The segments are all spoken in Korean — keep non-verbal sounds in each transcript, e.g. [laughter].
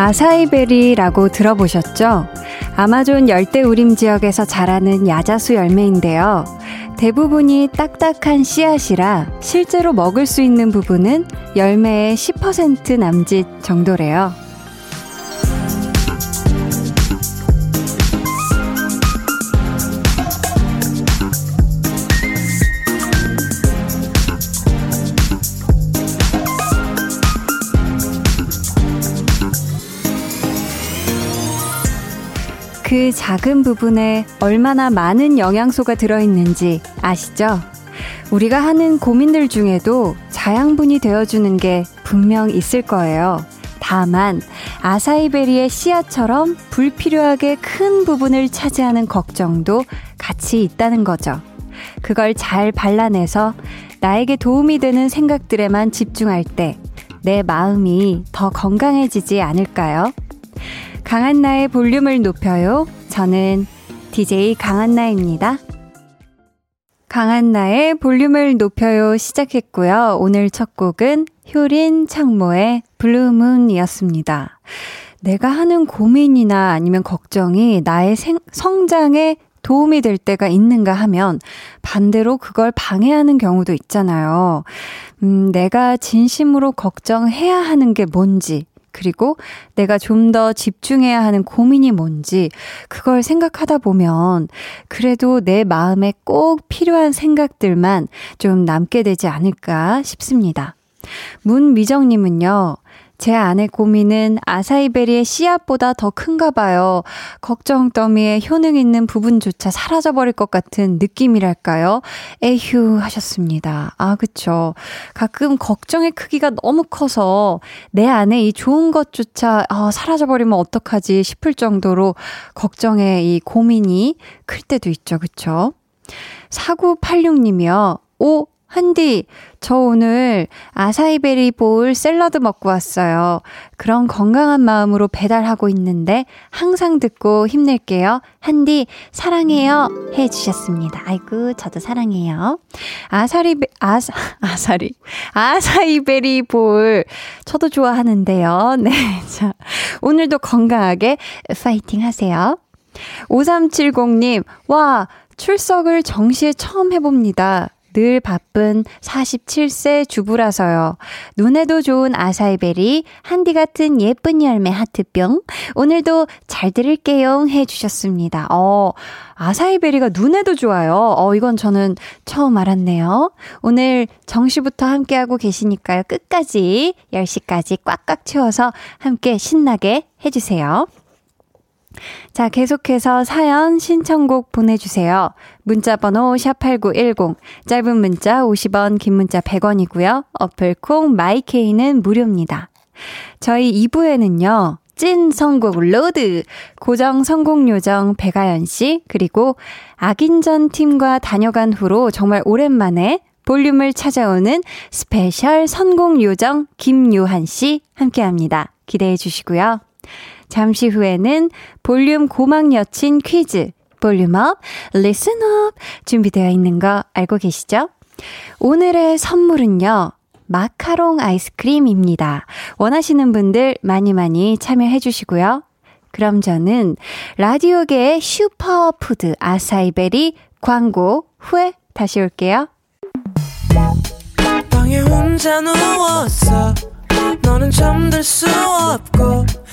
아사이베리라고 들어보셨죠? 아마존 열대 우림 지역에서 자라는 야자수 열매인데요. 대부분이 딱딱한 씨앗이라 실제로 먹을 수 있는 부분은 열매의 10% 남짓 정도래요. 그 작은 부분에 얼마나 많은 영양소가 들어있는지 아시죠? 우리가 하는 고민들 중에도 자양분이 되어주는 게 분명 있을 거예요. 다만, 아사이베리의 씨앗처럼 불필요하게 큰 부분을 차지하는 걱정도 같이 있다는 거죠. 그걸 잘 발라내서 나에게 도움이 되는 생각들에만 집중할 때 내 마음이 더 건강해지지 않을까요? 강한나의 볼륨을 높여요. 저는 DJ 강한나입니다. 강한나의 볼륨을 높여요 시작했고요. 오늘 첫 곡은 효린 창모의 블루문이었습니다. 내가 하는 고민이나 아니면 걱정이 나의 생, 성장에 도움이 될 때가 있는가 하면 반대로 그걸 방해하는 경우도 있잖아요. 음, 내가 진심으로 걱정해야 하는 게 뭔지, 그리고 내가 좀 더 집중해야 하는 고민이 뭔지 그걸 생각하다 보면 그래도 내 마음에 꼭 필요한 생각들만 좀 남게 되지 않을까 싶습니다. 문미정님은요, 제 아내 고민은 아사이베리의 씨앗보다 더 큰가 봐요. 걱정 더미에 효능 있는 부분조차 사라져버릴 것 같은 느낌이랄까요? 에휴 하셨습니다. 아, 그쵸. 가끔 걱정의 크기가 너무 커서 내 안에 이 좋은 것조차 아, 사라져버리면 어떡하지 싶을 정도로 걱정의 이 고민이 클 때도 있죠. 그쵸? 4986님이요. 오, 한디, 저 오늘 아사이베리 볼 샐러드 먹고 왔어요. 그런 건강한 마음으로 배달하고 있는데 항상 듣고 힘낼게요. 한디, 사랑해요. 해 주셨습니다. 아이고, 저도 사랑해요. 아사리, 아사, [laughs] 아사리, 아사이베리 볼. 저도 좋아하는데요. [laughs] 네. 자, 오늘도 건강하게 파이팅 하세요. 5370님, 와, 출석을 정시에 처음 해봅니다. 늘 바쁜 47세 주부라서요. 눈에도 좋은 아사이베리, 한디 같은 예쁜 열매 하트병. 오늘도 잘 들을게요. 해주셨습니다. 어, 아사이베리가 눈에도 좋아요. 어, 이건 저는 처음 알았네요. 오늘 정시부터 함께하고 계시니까요. 끝까지 10시까지 꽉꽉 채워서 함께 신나게 해주세요. 자, 계속해서 사연 신청곡 보내주세요. 문자번호 샵8910, 짧은 문자 50원, 긴 문자 100원이고요. 어플콩 마이케이는 무료입니다. 저희 2부에는요, 찐 선곡 로드! 고정 성공 요정 배가연 씨, 그리고 악인전 팀과 다녀간 후로 정말 오랜만에 볼륨을 찾아오는 스페셜 선곡 요정 김요한 씨 함께 합니다. 기대해 주시고요. 잠시 후에는 볼륨 고막 여친 퀴즈, volume up, listen up 준비되어 있는 거 알고 계시죠? 오늘의 선물은요. 마카롱 아이스크림입니다. 원하시는 분들 많이 많이 참여해 주시고요. 그럼 저는 라디오계의 슈퍼푸드 아사이베리 광고 후에 다시 올게요. 방에 혼자 누웠어. 너는 잠들 수 없고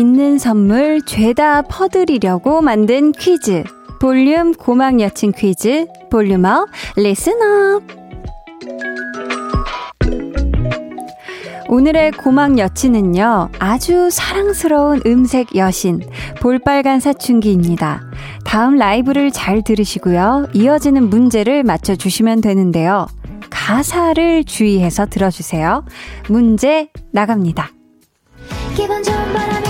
있는 선물 죄다 퍼드리려고 만든 퀴즈. 볼륨 고막 여친 퀴즈. volume up, listen up. 오늘의 고막 여친은요, 아주 사랑스러운 음색 여신, 볼빨간 사춘기입니다. 다음 라이브를 잘 들으시고요. 이어지는 문제를 맞춰주시면 되는데요. 가사를 주의해서 들어주세요. 문제 나갑니다. 기분 좋은 바람이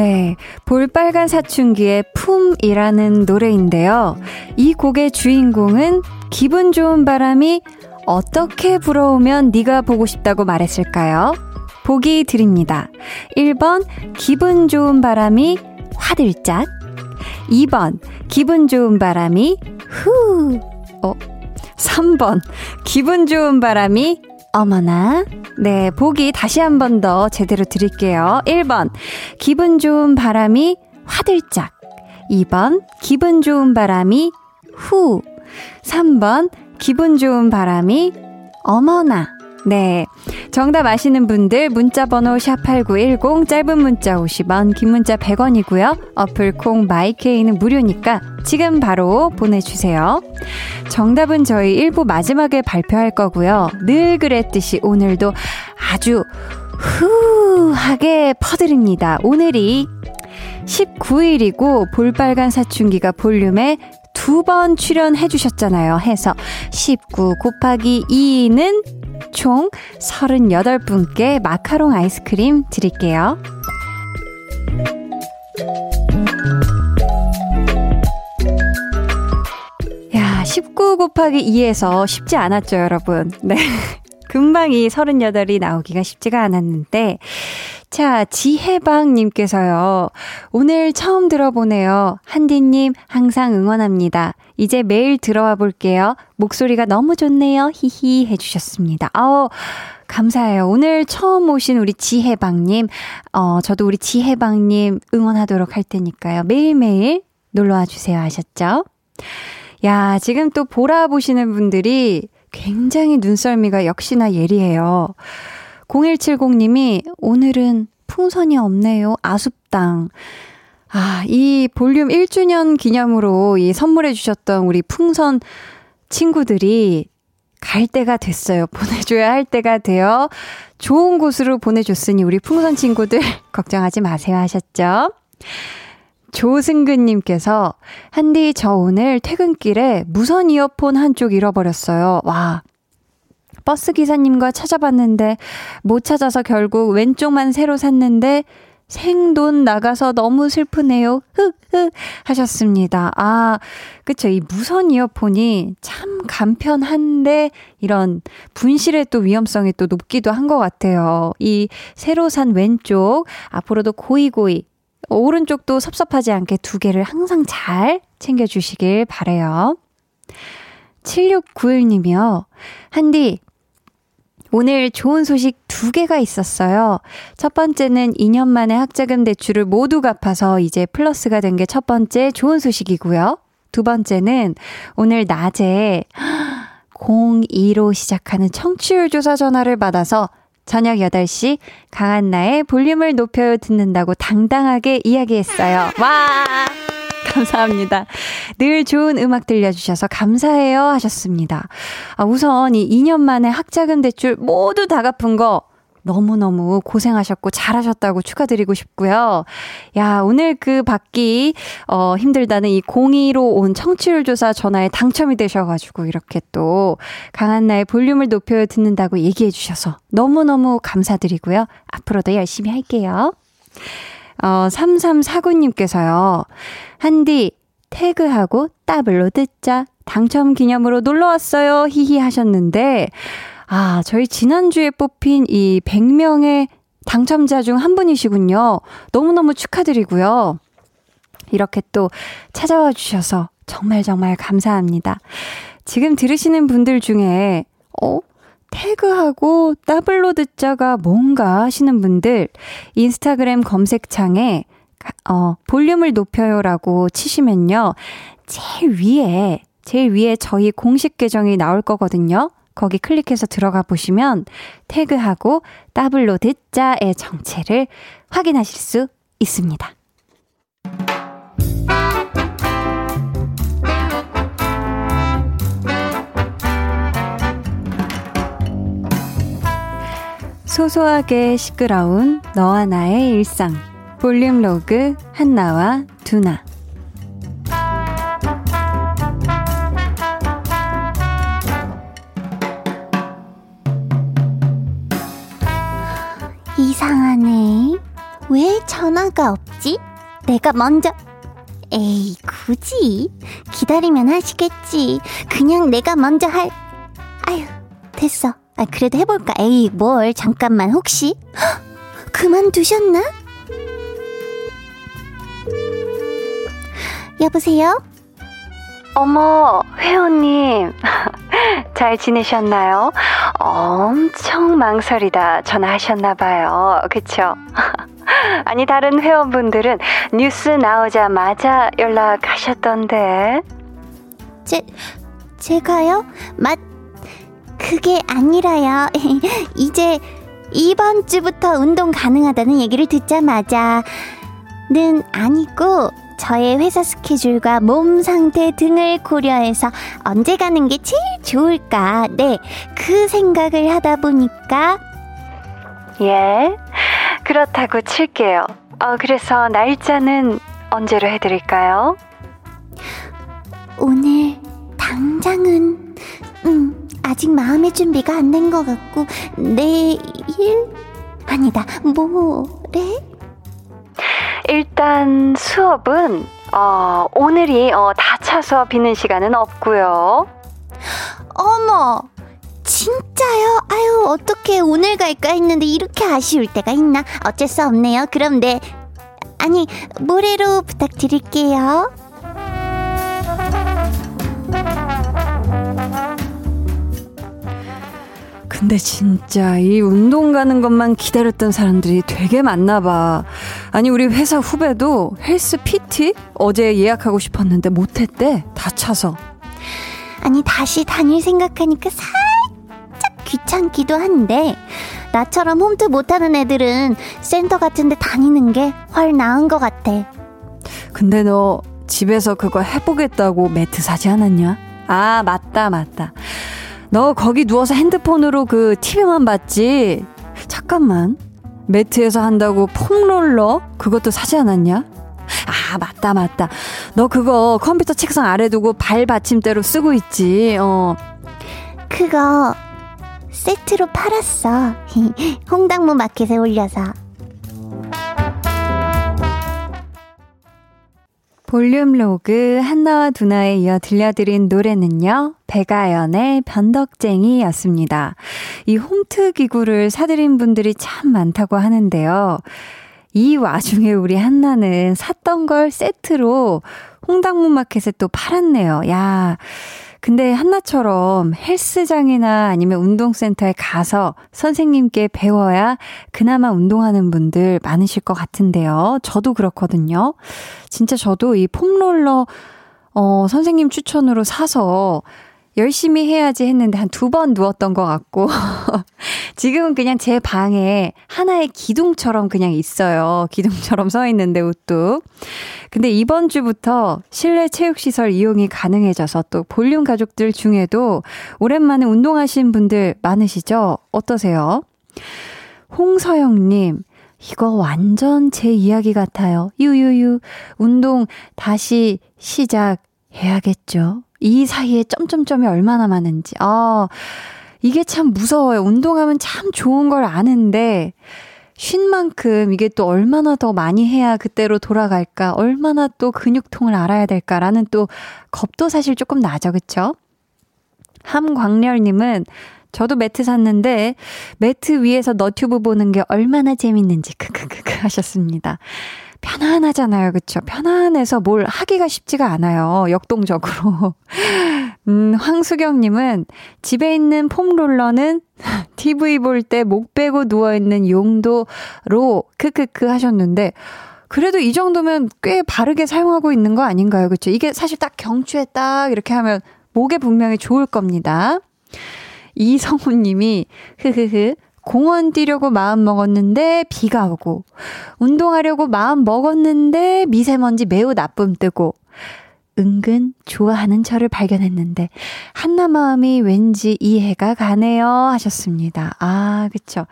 네. 볼빨간 사춘기의 품이라는 노래인데요. 이 곡의 주인공은 기분 좋은 바람이 어떻게 불어오면 네가 보고 싶다고 말했을까요? 보기 드립니다. 1번, 기분 좋은 바람이 화들짝. 2번, 기분 좋은 바람이 후. 어, 3번, 기분 좋은 바람이 어머나. 네, 보기 다시 한 번 더 제대로 드릴게요. 1번, 기분 좋은 바람이 화들짝. 2번, 기분 좋은 바람이 후. 3번, 기분 좋은 바람이 어머나. 네. 정답 아시는 분들 문자 번호 샵8910 짧은 문자 50원 긴 문자 100원이고요. 어플 콩 마이케이는 무료니까 지금 바로 보내 주세요. 정답은 저희 1부 마지막에 발표할 거고요. 늘 그랬듯이 오늘도 아주 후하게 퍼드립니다. 오늘이 19일이고 볼빨간 사춘기가 볼륨에 두 번 출연해 주셨잖아요. 해서 19 곱하기 2는 총 38분께 마카롱 아이스크림 드릴게요. 야, 19 곱하기 2에서 쉽지 않았죠, 여러분. 네. [laughs] 금방 이 38이 나오기가 쉽지가 않았는데, 자, 지혜방님께서요. 오늘 처음 들어보네요. 한디님, 항상 응원합니다. 이제 매일 들어와 볼게요. 목소리가 너무 좋네요. 히히 해주셨습니다. 아우, 감사해요. 오늘 처음 오신 우리 지혜방님, 어, 저도 우리 지혜방님 응원하도록 할 테니까요. 매일매일 놀러와 주세요. 아셨죠? 야, 지금 또 보라 보시는 분들이 굉장히 눈썰미가 역시나 예리해요. 0170님이 오늘은 풍선이 없네요. 아쉽당. 아, 이 볼륨 1주년 기념으로 이 선물해 주셨던 우리 풍선 친구들이 갈 때가 됐어요. [laughs] 보내줘야 할 때가 되어 좋은 곳으로 보내줬으니 우리 풍선 친구들 [laughs] 걱정하지 마세요 하셨죠? 조승근님께서 한디 저 오늘 퇴근길에 무선 이어폰 한쪽 잃어버렸어요. 와 버스 기사님과 찾아봤는데 못 찾아서 결국 왼쪽만 새로 샀는데 생돈 나가서 너무 슬프네요. 흑흑 하셨습니다. 아, 그쵸. 이 무선 이어폰이 참 간편한데 이런 분실의 또 위험성이 또 높기도 한 것 같아요. 이 새로 산 왼쪽 앞으로도 고이고이 오른쪽도 섭섭하지 않게 두 개를 항상 잘 챙겨주시길 바래요. 7691님이요. 한디, 오늘 좋은 소식 두 개가 있었어요. 첫 번째는 2년 만에 학자금 대출을 모두 갚아서 이제 플러스가 된 게 첫 번째 좋은 소식이고요. 두 번째는 오늘 낮에 02로 시작하는 청취율 조사 전화를 받아서 저녁 8시 강한나의 볼륨을 높여요 듣는다고 당당하게 이야기했어요. 와! [laughs] 감사합니다. 늘 좋은 음악 들려주셔서 감사해요 하셨습니다. 아, 우선 이 2년 만에 학자금 대출 모두 다 갚은 거 너무너무 고생하셨고 잘하셨다고 축하드리고 싶고요. 야, 오늘 그 받기, 어, 힘들다는 이 02로 온 청취율 조사 전화에 당첨이 되셔가지고 이렇게 또 강한 나의 볼륨을 높여 듣는다고 얘기해 주셔서 너무너무 감사드리고요. 앞으로도 열심히 할게요. 어, 3349님께서요. 한디, 태그하고 따블로 듣자. 당첨 기념으로 놀러 왔어요. 히히 하셨는데, 아, 저희 지난주에 뽑힌 이 100명의 당첨자 중 한 분이시군요. 너무너무 축하드리고요. 이렇게 또 찾아와 주셔서 정말 정말 감사합니다. 지금 들으시는 분들 중에, 어? 태그하고 따블로 듣자가 뭔가 하시는 분들 인스타그램 검색창에 어, 볼륨을 높여요라고 치시면요. 제일 위에, 제일 위에 저희 공식 계정이 나올 거거든요. 거기 클릭해서 들어가 보시면 태그하고 따블로 듣자의 정체를 확인하실 수 있습니다. 소소하게 시끄러운 너와 나의 일상. 볼륨 로그 한나와 두나. 이상하네. 왜 전화가 없지? 내가 먼저. 에이, 굳이. 기다리면 하시겠지. 그냥 내가 먼저 할. 아휴, 됐어. 아, 그래도 해볼까? 에이, 뭘, 잠깐만, 혹시? 헉, 그만두셨나? 여보세요? 어머, 회원님. [laughs] 잘 지내셨나요? 엄청 망설이다 전화하셨나봐요. 그쵸? [laughs] 아니, 다른 회원분들은 뉴스 나오자마자 연락하셨던데. 제, 제가요? 맞, 그게 아니라요. [laughs] 이제 이번 주부터 운동 가능하다는 얘기를 듣자마자는 아니고 저의 회사 스케줄과 몸 상태 등을 고려해서 언제 가는 게 제일 좋을까? 네, 그 생각을 하다 보니까 예, 그렇다고 칠게요. 어, 그래서 날짜는 언제로 해드릴까요? 오늘 당장은 음 아직 마음의 준비가 안 된 것 같고 내일 아니다 모레 일단 수업은 어, 오늘이 어, 다 차서 비는 시간은 없고요. 어머 진짜요? 아유 어떻게 오늘 갈까 했는데 이렇게 아쉬울 때가 있나? 어쩔 수 없네요. 그럼 네 아니 모레로 부탁드릴게요. 근데 진짜 이 운동 가는 것만 기다렸던 사람들이 되게 많나 봐. 아니 우리 회사 후배도 헬스 PT 어제 예약하고 싶었는데 못했대. 다 차서. 아니 다시 다닐 생각하니까 살짝 귀찮기도 한데 나처럼 홈트 못하는 애들은 센터 같은데 다니는 게 훨 나은 것 같아. 근데 너 집에서 그거 해보겠다고 매트 사지 않았냐? 아 맞다 맞다. 너 거기 누워서 핸드폰으로 그 TV만 봤지? 잠깐만. 매트에서 한다고 폼롤러? 그것도 사지 않았냐? 아, 맞다, 맞다. 너 그거 컴퓨터 책상 아래 두고 발 받침대로 쓰고 있지, 어. 그거 세트로 팔았어. [laughs] 홍당무 마켓에 올려서. 볼륨 로그 한나와 두나에 이어 들려드린 노래는요, 배가연의 변덕쟁이였습니다. 이 홈트 기구를 사드린 분들이 참 많다고 하는데요. 이 와중에 우리 한나는 샀던 걸 세트로 홍당무 마켓에 또 팔았네요. 야, 근데 한나처럼 헬스장이나 아니면 운동센터에 가서 선생님께 배워야 그나마 운동하는 분들 많으실 것 같은데요. 저도 그렇거든요. 진짜 저도 이 폼롤러, 어, 선생님 추천으로 사서 열심히 해야지 했는데 한 두 번 누웠던 것 같고, [laughs] 지금은 그냥 제 방에 하나의 기둥처럼 그냥 있어요. 기둥처럼 서 있는데 우뚝. 근데 이번 주부터 실내 체육시설 이용이 가능해져서 또 볼륨 가족들 중에도 오랜만에 운동하신 분들 많으시죠? 어떠세요? 홍서영님, 이거 완전 제 이야기 같아요. 유유유. 운동 다시 시작해야겠죠. 이 사이에 점점점이 얼마나 많은지. 아, 이게 참 무서워요. 운동하면 참 좋은 걸 아는데, 쉰 만큼 이게 또 얼마나 더 많이 해야 그때로 돌아갈까, 얼마나 또 근육통을 알아야 될까라는 또 겁도 사실 조금 나죠, 그쵸? 함광렬님은 저도 매트 샀는데 매트 위에서 너튜브 보는 게 얼마나 재밌는지 크크크크 하셨습니다. 편안하잖아요. 그쵸? 편안해서 뭘 하기가 쉽지가 않아요. 역동적으로. [laughs] 음, 황수경님은 집에 있는 폼롤러는 [laughs] TV 볼 때 목 빼고 누워있는 용도로 크크크 하셨는데, 그래도 이 정도면 꽤 바르게 사용하고 있는 거 아닌가요? 그쵸? 이게 사실 딱 경추에 딱 이렇게 하면 목에 분명히 좋을 겁니다. 이성우 님이, [laughs] 흐흐흐, 공원 뛰려고 마음 먹었는데 비가 오고, 운동하려고 마음 먹었는데 미세먼지 매우 나쁨 뜨고, 은근 좋아하는 저를 발견했는데, 한나 마음이 왠지 이해가 가네요. 하셨습니다. 아, 그쵸.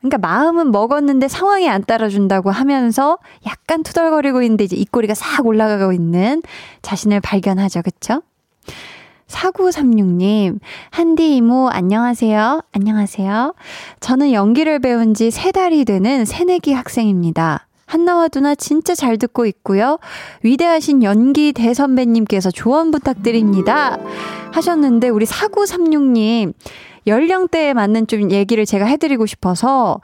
그러니까 마음은 먹었는데 상황이 안 따라준다고 하면서 약간 투덜거리고 있는데 이제 입꼬리가 싹 올라가고 있는 자신을 발견하죠. 그쵸? 4936님, 한디 이모, 안녕하세요. 안녕하세요. 저는 연기를 배운 지세 달이 되는 새내기 학생입니다. 한나와 누나 진짜 잘 듣고 있고요. 위대하신 연기 대선배님께서 조언 부탁드립니다. 하셨는데, 우리 4936님, 연령대에 맞는 좀 얘기를 제가 해드리고 싶어서,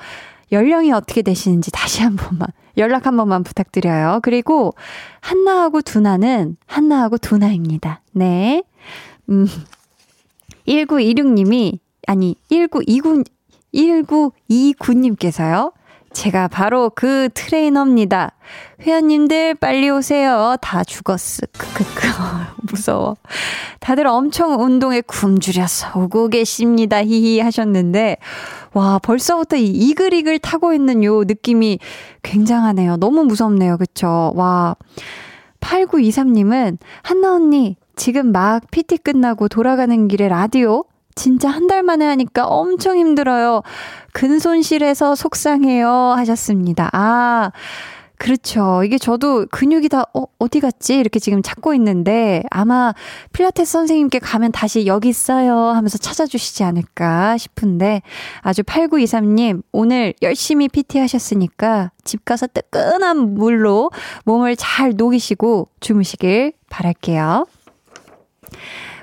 연령이 어떻게 되시는지 다시 한 번만, 연락 한 번만 부탁드려요. 그리고, 한나하고 두나는 한나하고 두나입니다. 네. 음, 1926님이, 아니, 1929, 1929님께서요. 제가 바로 그 트레이너입니다. 회원님들 빨리 오세요. 다 죽었어. 크크크. [laughs] 무서워. 다들 엄청 운동에 굶주려서 오고 계십니다. 히히 하셨는데, 와, 벌써부터 이 이글이글 타고 있는 요 느낌이 굉장하네요. 너무 무섭네요. 그쵸? 와. 8923님은, 한나 언니, 지금 막 PT 끝나고 돌아가는 길에 라디오 진짜 한 달 만에 하니까 엄청 힘들어요. 근손실해서 속상해요. 하셨습니다. 아, 그렇죠. 이게 저도 근육이 다, 어, 어디 갔지? 이렇게 지금 찾고 있는데 아마 필라테스 선생님께 가면 다시 여기 있어요 하면서 찾아주시지 않을까 싶은데 아주 8923님, 오늘 열심히 PT 하셨으니까 집 가서 뜨끈한 물로 몸을 잘 녹이시고 주무시길 바랄게요.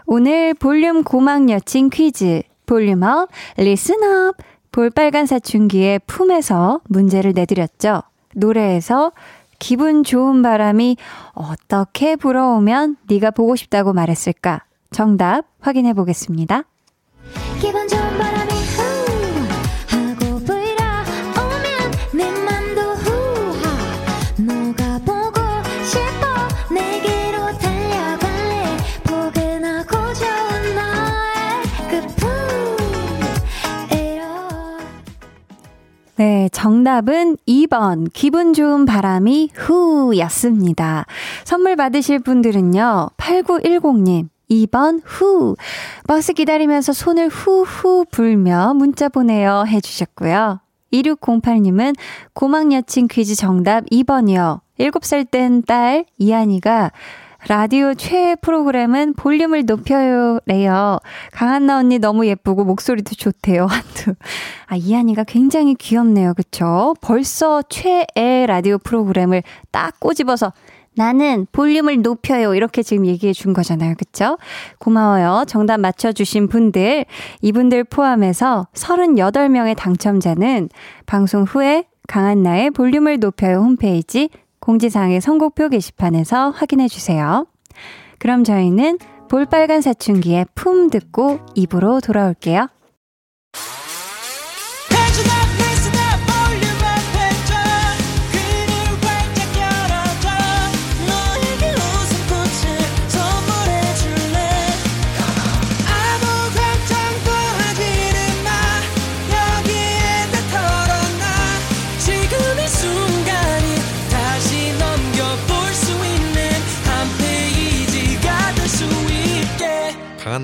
오늘 볼륨 고막 여친 퀴즈 volume up listen up 볼빨간 사춘기의 품에서 문제를 내드렸죠. 노래에서 기분 좋은 바람이 어떻게 불어오면 네가 보고 싶다고 말했을까? 정답 확인해 보겠습니다. 기분 좋은 바람이 네, 정답은 2번. 기분 좋은 바람이 후 였습니다. 선물 받으실 분들은요, 8910님. 2번 후. 버스 기다리면서 손을 후후 불며 문자 보내요 해 주셨고요. 2608님은 고막 여친 퀴즈 정답 2번이요. 7살 땐 딸 이한이가 라디오 최애 프로그램은 볼륨을 높여요. 래요. 강한나 언니 너무 예쁘고 목소리도 좋대요. [laughs] 한두. 아, 이한이가 굉장히 귀엽네요. 그쵸? 벌써 최애 라디오 프로그램을 딱 꼬집어서 나는 볼륨을 높여요. 이렇게 지금 얘기해 준 거잖아요. 그쵸? 고마워요. 정답 맞춰주신 분들, 이분들 포함해서 38명의 당첨자는 방송 후에 강한나의 볼륨을 높여요 홈페이지 공지사항의 선곡표 게시판에서 확인해 주세요. 그럼 저희는 볼빨간 사춘기의 품 듣고 입으로 돌아올게요.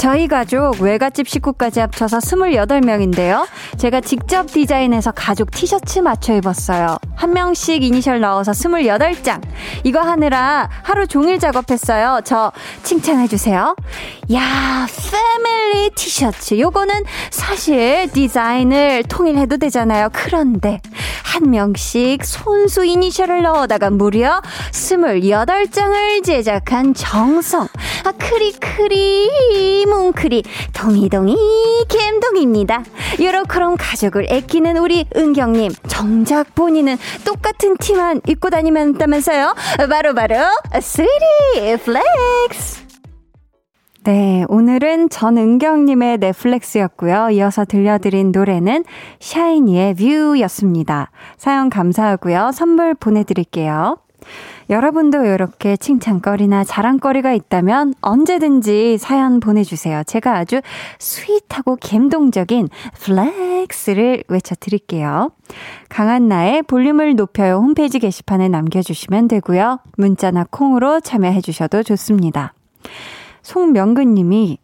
저희 가족 외갓집 식구까지 합쳐서 28명인데요. 제가 직접 디자인해서 가족 티셔츠 맞춰 입었어요. 한 명씩 이니셜 넣어서 28장. 이거 하느라 하루 종일 작업했어요. 저 칭찬해 주세요. 야, 패밀리 티셔츠. 요거는 사실 디자인을 통일해도 되잖아요. 그런데 한 명씩 손수 이니셜을 넣어다가 무려 28장을 제작한 정성. 아, 크리크리 뭉크리 동이동이 캠동이 봄입니다. 요렇게럼 가족을 애끼는 우리 은경님. 정작 본인은 똑같은 티만 입고 다니면다면서요? 바로바로, 스위리 플렉스! 네, 오늘은 전은경님의 넷플렉스였고요. 이어서 들려드린 노래는 샤이니의 뷰였습니다. 사연 감사하고요. 선물 보내드릴게요. 여러분도 이렇게 칭찬거리나 자랑거리가 있다면 언제든지 사연 보내주세요. 제가 아주 sweet하고 감동적인 flex를 외쳐드릴게요. 강한나의 볼륨을 높여요 홈페이지 게시판에 남겨주시면 되고요. 문자나 콩으로 참여해주셔도 좋습니다. 송명근님이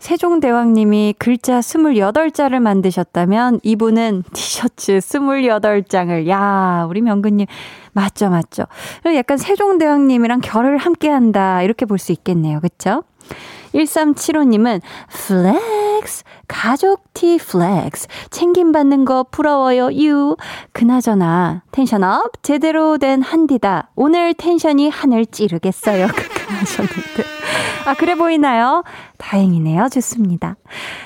세종대왕님이 글자 28자를 만드셨다면 이분은 티셔츠 28장을, 야, 우리 명근님, 맞죠, 맞죠. 약간 세종대왕님이랑 결을 함께 한다, 이렇게 볼 수 있겠네요. 그쵸? 1375님은 flex 가족 티 flex 챙김 받는 거 부러워요. 유. 그나저나 tension up 제대로 된 한디다. 오늘 tension이 하늘 찌르겠어요. [laughs] 하셨는데 아 그래 보이나요? 다행이네요. 좋습니다.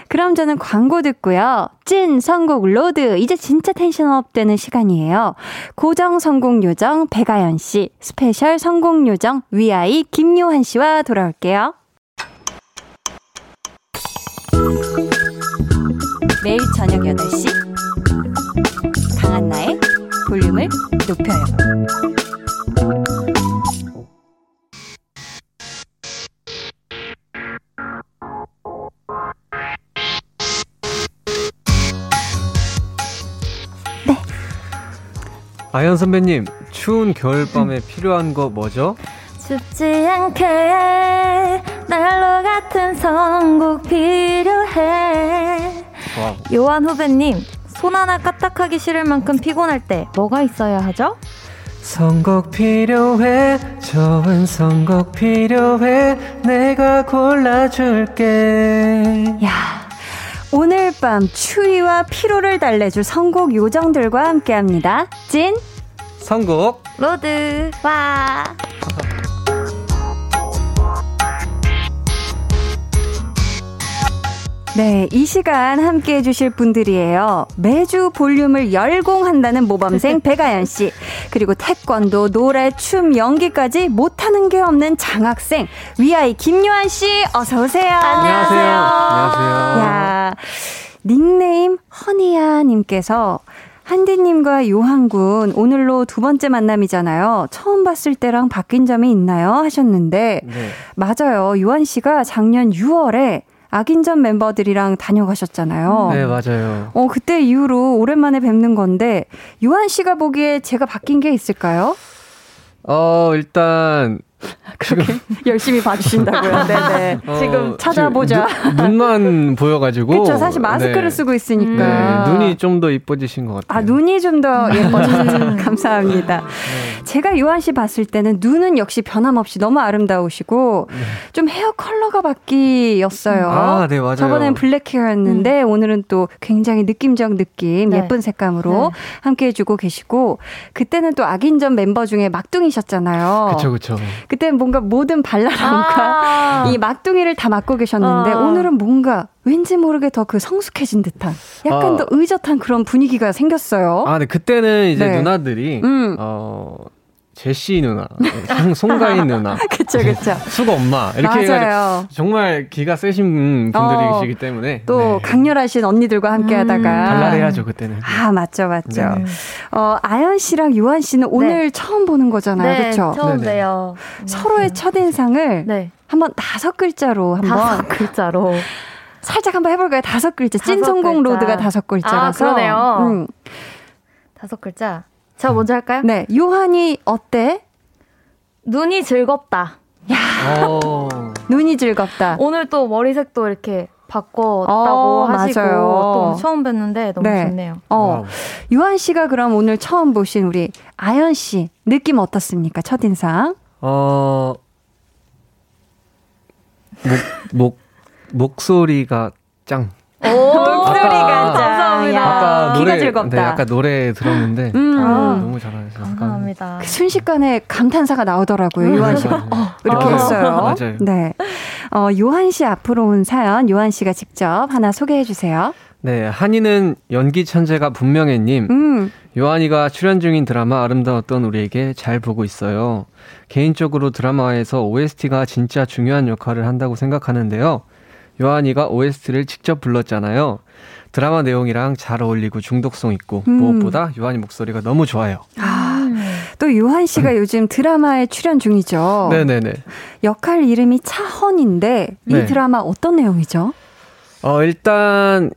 그럼 저는 광고 듣고요. 찐 선곡 로드. 이제 진짜 tension up 되는 시간이에요. 고정 선곡 요정 배가연 씨 스페셜 선곡 요정 위아이 김요한 씨와 돌아올게요. 매일 저녁 8시. 강한나의 볼륨을 높여요. 아연 선배님, 추운 겨울밤에 필요한 거 뭐죠? 춥지 않게 난로 같은 선곡 필요해. 와우. 요한 후배님, 손 하나 까딱하기 싫을 만큼 피곤할 때 뭐가 있어야 하죠? 선곡 필요해 좋은 선곡 필요해 내가 골라줄게 야 오늘 밤 추위와 피로를 달래줄 선곡 요정들과 함께합니다. 찐 선곡. 로드 와 네, 이 시간 함께 해주실 분들이에요. 매주 볼륨을 열공한다는 모범생 [laughs] 배가연 씨. 그리고 태권도, 노래, 춤, 연기까지 못하는 게 없는 장학생 위아이 김요한 씨. 어서 오세요. 안녕하세요. 안녕하세요. 야, 닉네임 허니야님께서 한디님과 요한군 오늘로 두 번째 만남이잖아요. 처음 봤을 때랑 바뀐 점이 있나요? 하셨는데 네. 맞아요. 요한 씨가 작년 6월에 악인전 멤버들이랑 다녀가셨잖아요. 네, 맞아요. 어, 그때 이후로 오랜만에 뵙는 건데, 유한 씨가 보기에 제가 바뀐 게 있을까요? 어, 일단 [laughs] 그렇게 [laughs] 열심히 봐주신다고요. [laughs] 네네. 어, 지금 찾아보자. 지금 눈, 만 보여가지고. 그렇죠. 사실 마스크를 네. 쓰고 있으니까. 네, 눈이 좀 더 이뻐지신 것 같아요. 아 눈이 좀 더 예뻐지셨죠. 감사합니다. 네. 제가 요한 씨 봤을 때는 눈은 역시 변함없이 너무 아름다우시고 네. 좀 헤어 컬러가 바뀌었어요. 아, 네 맞아요. 저번엔 블랙 헤어였는데 음. 오늘은 또 굉장히 느낌적 느낌, 네. 예쁜 색감으로 네. 함께 해주고 계시고 그때는 또 악인전 멤버 중에 막둥이셨잖아요. 그렇죠, 그렇죠. 그때 뭔가 모든 발랄함과 아~ 이 막둥이를 다 맡고 계셨는데 아~ 오늘은 뭔가 왠지 모르게 더 그 성숙해진 듯한 약간 아~ 더 의젓한 그런 분위기가 생겼어요. 아, 네 그때는 이제 네. 누나들이 음. 어 제시 누나, 송가인 누나, [laughs] 그쵸 그쵸, 수고 엄마 이렇게 맞아요. 해가지고 정말 기가 세신 분들이시기 어, 때문에 또 네. 강렬하신 언니들과 함께하다가 음. 발랄해야죠 그때는. 아 맞죠 맞죠. 네. 어 아연 씨랑 요한 씨는 오늘 네. 처음 보는 거잖아요, 네, 그렇죠? 처음 봬요. 서로의 첫 인상을 네. 한번 다섯 글자로 한번 다섯 글자로 살짝 한번 해볼까요? 다섯 글자. 찐 성공 로드가 다섯 글자라서. 아, 그러네요. 음. 다섯 글자. 저 먼저 할까요? 네. 요한이 어때? 눈이 즐겁다. 야. 눈이 즐겁다. 오늘 또 머리색도 이렇게 바꿨다고 어, 하시고 맞아요. 또 처음 뵀는데 너무 네. 좋네요. 어. 유한 씨가 그럼 오늘 처음 보신 우리 아연 씨 느낌 어떻습니까? 첫 인상? 어. 목, 목, 목소리가 짱. 오, 목소리가 짱. 감사합니다. 아까 노래, 즐겁다. 네, 아까 노래 들었는데 음. 아, 너무 잘하셔서 감사합니다. 그 순식간에 감탄사가 나오더라고요. 음. 요한 씨가 어, 이렇게 어, 했어요. 맞아요. 네. 어, 요한 씨 앞으로 온 사연 요한 씨가 직접 하나 소개해 주세요. 네, 한이는 연기 천재가 분명해님. 음. 요한이가 출연 중인 드라마 아름다웠던 우리에게 잘 보고 있어요. 개인적으로 드라마에서 OST가 진짜 중요한 역할을 한다고 생각하는데요. 요한이가 OST를 직접 불렀잖아요. 드라마 내용이랑 잘 어울리고 중독성 있고 음. 무엇보다 요한이 목소리가 너무 좋아요. 아, 또 요한 씨가 음. 요즘 드라마에 출연 중이죠. 네네네. 역할 이름이 차헌인데 이 네. 드라마 어떤 내용이죠? 어 일단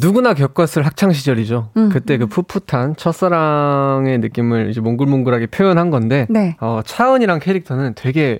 누구나 겪었을 학창 시절이죠. 음. 그때 그 풋풋한 첫사랑의 느낌을 이제 몽글몽글하게 표현한 건데 네. 어, 차은이랑 캐릭터는 되게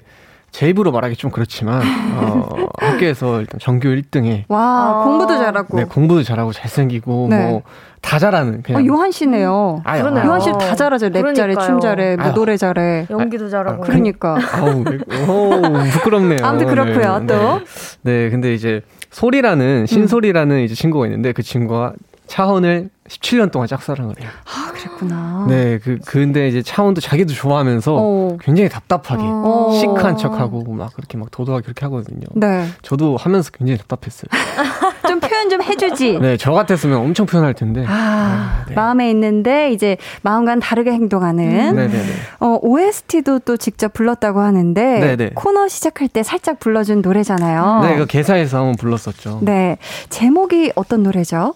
제 입으로 말하기 좀 그렇지만 어, [laughs] 학교에서 일단 전교 1등에 와 아~ 공부도 잘하고 네 공부도 잘하고 잘생기고 네. 뭐다 잘하는 그냥 어, 요한 씨네요. 아, 그러네요. 요한 씨 다 잘하죠. 랩 잘해, 춤 잘해, 뭐 노래 잘해, 연기도 잘하고. 아, 그러니까. 아우, 오, 부끄럽네요. 아무튼 그렇고요. 네, 또. 네. 네, 근데 이제 소리라는 신소리라는 음. 이제 친구가 있는데 그 친구가 차원을 17년 동안 짝사랑을 해요. 아, 그랬구나. 네, 그, 근데 이제 차원도 자기도 좋아하면서 어. 굉장히 답답하게, 어. 시크한 척하고 막 그렇게 막 도도하게 그렇게 하거든요. 네. 저도 하면서 굉장히 답답했어요. [laughs] 좀 표현 좀 해주지. 네, 저 같았으면 엄청 표현할 텐데. 아, 아 네. 마음에 있는데 이제 마음과는 다르게 행동하는. 음. 네네네. 어, OST도 또 직접 불렀다고 하는데. 네네. 코너 시작할 때 살짝 불러준 노래잖아요. 네, 그 개사에서 한번 불렀었죠. 네. 제목이 어떤 노래죠?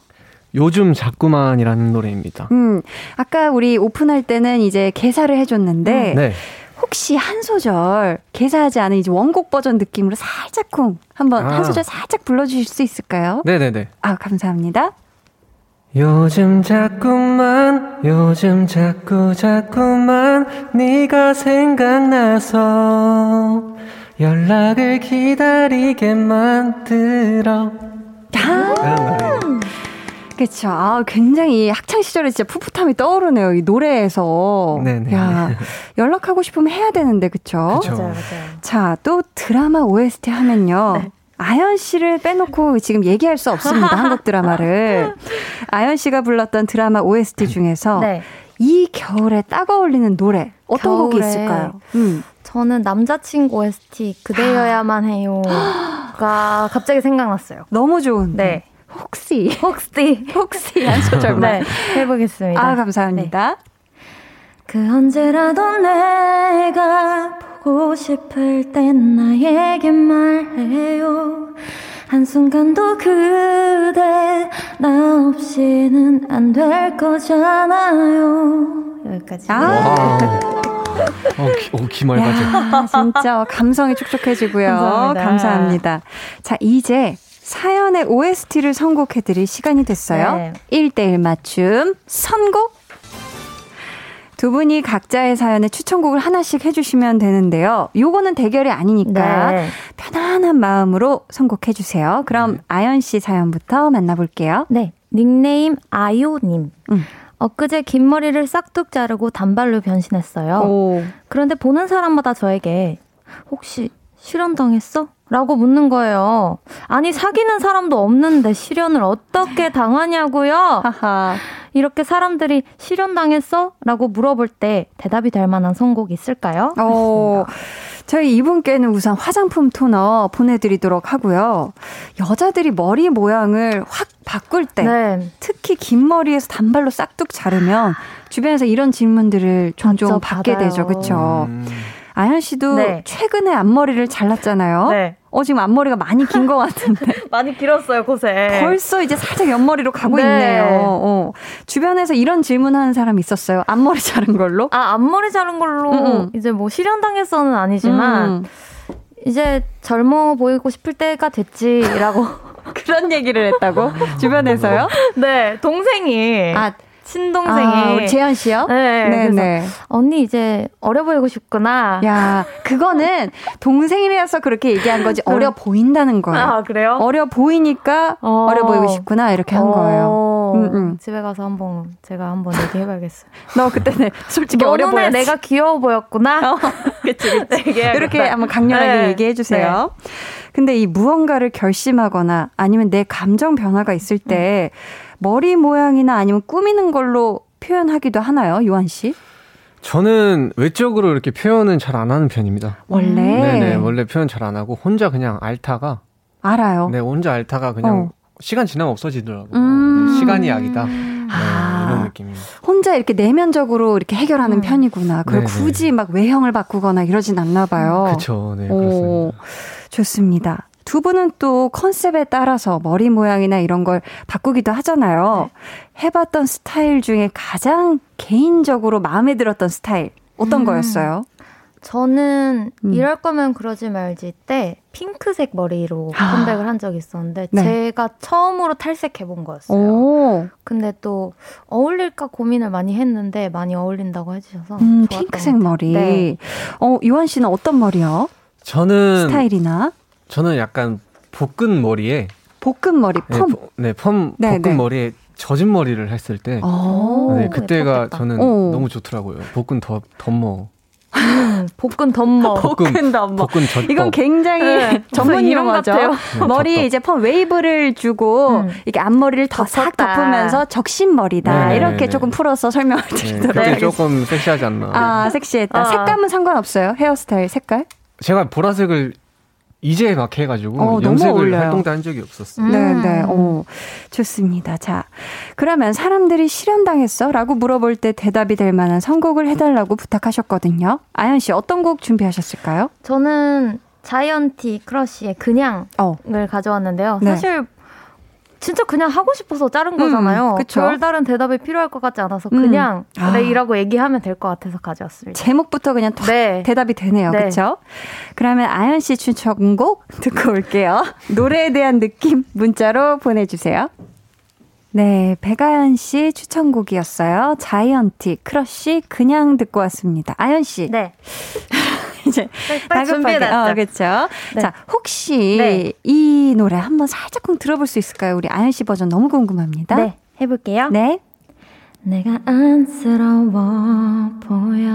요즘 자꾸만이라는 노래입니다. 음, 아까 우리 오픈할 때는 이제 개사를 해줬는데, 음, 네. 혹시 한 소절 개사하지 않은 이제 원곡 버전 느낌으로 살짝쿵 한번 아. 한 소절 살짝 불러주실 수 있을까요? 네네네. 아, 감사합니다. 요즘 자꾸만 요즘 자꾸 자꾸만 네가 생각나서 연락을 기다리게 만들어 아~ 그렇죠. 아, 굉장히 학창 시절에 진짜 풋풋함이 떠오르네요. 이 노래에서. 네네. 야, 연락하고 싶으면 해야 되는데, 그쵸? 그쵸. 맞아요, 맞아요. 자, 또 드라마 OST 하면요. [laughs] 네. 아연 씨를 빼놓고 지금 얘기할 수 없습니다. 한국 드라마를. [laughs] 아연 씨가 불렀던 드라마 OST 중에서 네. 이 겨울에 딱 어울리는 노래 어떤 겨울에. 곡이 있을까요? 음. 저는 남자친구 OST 그대여야만 해요가 갑자기 생각났어요. 너무 좋은데. 네. 혹시 혹시 혹시 [laughs] 한 소절만 네, 해보겠습니다. 아 감사합니다. 네. 그 언제라도 내가 보고 싶을 땐 나에게 말해요. 한순간도 그대 나 없이는 안 될 거잖아요. 여기까지. 아. 어, 기, 어, 기말맞아. 진짜 감성이 촉촉해지고요. 감사합니다. 감사합니다. 자, 이제 사연의 OST를 선곡해드릴 시간이 됐어요. 네. 1대1 맞춤 선곡! 두 분이 각자의 사연에 추천곡을 하나씩 해주시면 되는데요. 요거는 대결이 아니니까 네. 편안한 마음으로 선곡해주세요. 그럼 네. 아연 씨 사연부터 만나볼게요. 네. 닉네임 아요님. 음. 엊그제 긴 머리를 싹둑 자르고 단발로 변신했어요. 오. 그런데 보는 사람마다 저에게 혹시 실현당했어? 라고 묻는 거예요. 아니, 사귀는 사람도 없는데 실현을 어떻게 당하냐고요? 이렇게 사람들이 실현당했어? 라고 물어볼 때 대답이 될 만한 선곡 있을까요? 어, 저희 이분께는 우선 화장품 토너 보내드리도록 하고요. 여자들이 머리 모양을 확 바꿀 때, 네. 특히 긴 머리에서 단발로 싹둑 자르면 주변에서 이런 질문들을 종종 받게 받아요. 되죠. 그쵸? 음. 아현 씨도 네. 최근에 앞머리를 잘랐잖아요. 네. 어, 지금 앞머리가 많이 긴 것 같은데. [laughs] 많이 길었어요, 곳에. 벌써 이제 살짝 옆머리로 가고 네. 있네요. 어. 주변에서 이런 질문 하는 사람 있었어요. 앞머리 자른 걸로? 아, 앞머리 자른 걸로 음음. 이제 뭐 실현당해서는 아니지만, 음. 이제 젊어 보이고 싶을 때가 됐지라고. [laughs] 그런 얘기를 했다고? 주변에서요? 네, 동생이. 아, 친동생이 아, 재현 씨요? 네. 네, 네. 언니 이제 어려 보이고 싶구나. 야, 그거는 동생이라서 그렇게 얘기한 거지 어려 보인다는 거예요. 아, 그래요? 어려 보이니까 어. 려 보이고 싶구나 이렇게 한 어. 거예요. 음, 음. 집에 가서 한번 제가 한번 얘기해 봐야겠어요. [laughs] 너 그때 네, 솔직히 어려 보였 내가 귀여워 보였구나. [laughs] 어, 그치, 그치. [laughs] 이렇게 한번 강렬하게 네. 얘기해 주세요. 네. 근데 이 무언가를 결심하거나 아니면 내 감정 변화가 있을 때 음. 머리 모양이나 아니면 꾸미는 걸로 표현하기도 하나요, 요한 씨? 저는 외적으로 이렇게 표현은 잘 안 하는 편입니다. 원래? 네네, 원래 표현 잘 안 하고 혼자 그냥 앓다가. 알아요. 네, 혼자 앓다가 그냥 어. 시간 지나면 없어지더라고요. 음. 시간이 약이다. 네, 아. 이런 느낌입니다. 혼자 이렇게 내면적으로 이렇게 해결하는 음. 편이구나. 그걸 네네. 굳이 막 외형을 바꾸거나 이러진 않나 봐요. 그렇죠. 네, 그렇습니다. 좋습니다. 두 분은 또 컨셉에 따라서 머리 모양이나 이런 걸 바꾸기도 하잖아요. 네. 해봤던 스타일 중에 가장 개인적으로 마음에 들었던 스타일 어떤 음. 거였어요? 저는 음. 이럴 거면 그러지 말지 때 핑크색 머리로 아. 컴백을 한 적이 있었는데 네. 제가 처음으로 탈색해 본 거였어요. 오. 근데 또 어울릴까 고민을 많이 했는데 많이 어울린다고 해주셔서 음, 핑크색 머리. 네. 어 요한 씨는 어떤 머리요? 저는 스타일이나 저는 약간 볶은 머리에 볶은 머리 네, 펌. 네, 펌 네, 볶은 네. 머리에 젖은 머리를 했을 때 네, 그때가 예뻤겠다. 저는 오. 너무 좋더라고요. 볶은 더 덮머. 음, [laughs] 볶은 덮머. [laughs] 볶은 덮머. 볶은 젖 이건 굉장히 네, 전문 용어죠. 네, 머리에 이제 펌 웨이브를 주고 음. 이게 앞머리를 더싹 덮으면서 적신 머리다. 네, 이렇게 네, 조금 풀어서 설명을 네, 드리도록 네, 조금 섹시하지 않나. 아, 섹시했다. 아. 색감은 상관없어요? 헤어스타일 색깔? 제가 보라색을 이제 막 해가지고 어, 염색을 활동도 한 적이 없었어요. 음. 네, 네. 오, 좋습니다. 자, 그러면 사람들이 실현당했어? 라고 물어볼 때 대답이 될 만한 선곡을 해달라고 부탁하셨거든요. 아연 씨, 어떤 곡 준비하셨을까요? 저는 자이언티 크러쉬의 그냥을 어. 가져왔는데요. 네. 사실 진짜 그냥 하고 싶어서 자른 거잖아요. 음, 별다른 대답이 필요할 것 같지 않아서 음. 그냥 음. 네, 이라고 얘기하면 될 것 같아서 가져왔습니다. 제목부터 그냥 네. 대답이 되네요. 네. 그렇죠? 그러면 아연 씨 추천곡 듣고 올게요. [laughs] 노래에 대한 느낌 문자로 보내주세요. 네, 백아연 씨 추천곡이었어요. 자이언티 크러쉬 그냥 듣고 왔습니다. 아연 씨. 네. 이제 다급하게 어, 그렇죠. 네. 자, 혹시 네. 이 노래 한번 살짝쿵 들어볼 수 있을까요? 우리 아연 씨 버전 너무 궁금합니다. 네, 해볼게요. 네. 내가 안쓰러워 보여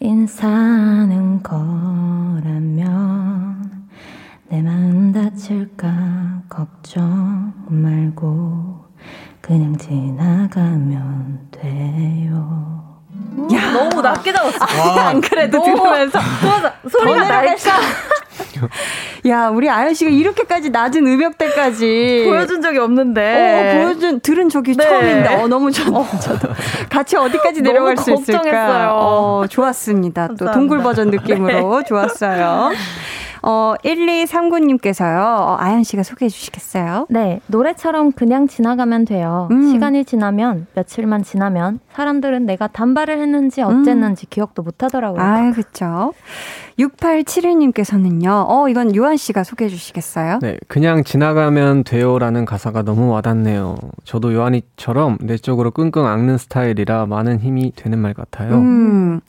인사는 거라면 내 마음 다칠까 걱정 말고 그냥 지나가면 돼요. 야, 너무 낮게 잡았어. [laughs] 안 그래도 들으면서 소리가 [laughs] 날까? [laughs] 야, 우리 아연 씨가 이렇게까지 낮은 음역대까지 보여준 적이 없는데. 어, 보여준 들은 적이 네. 처음인데. 어, 너무 좋. 어, 저도 같이 어디까지 내려갈 수 있을까? 어, 좋았습니다. 감사합니다. 또 동굴 버전 느낌으로 네. 좋았어요. 어, 1239님께서요. 어, 아연 씨가 소개해 주시겠어요? 네. 노래처럼 그냥 지나가면 돼요. 음. 시간이 지나면, 며칠만 지나면, 사람들은 내가 단발을 했는지 어쨌는지 음. 기억도 못 하더라고요. 아, 그쵸. 6871님께서는요, 어, 이건 요한 씨가 소개해 주시겠어요? 네, 그냥 지나가면 돼요라는 가사가 너무 와닿네요. 저도 요한이처럼 내 쪽으로 끙끙 앓는 스타일이라 많은 힘이 되는 말 같아요. 음,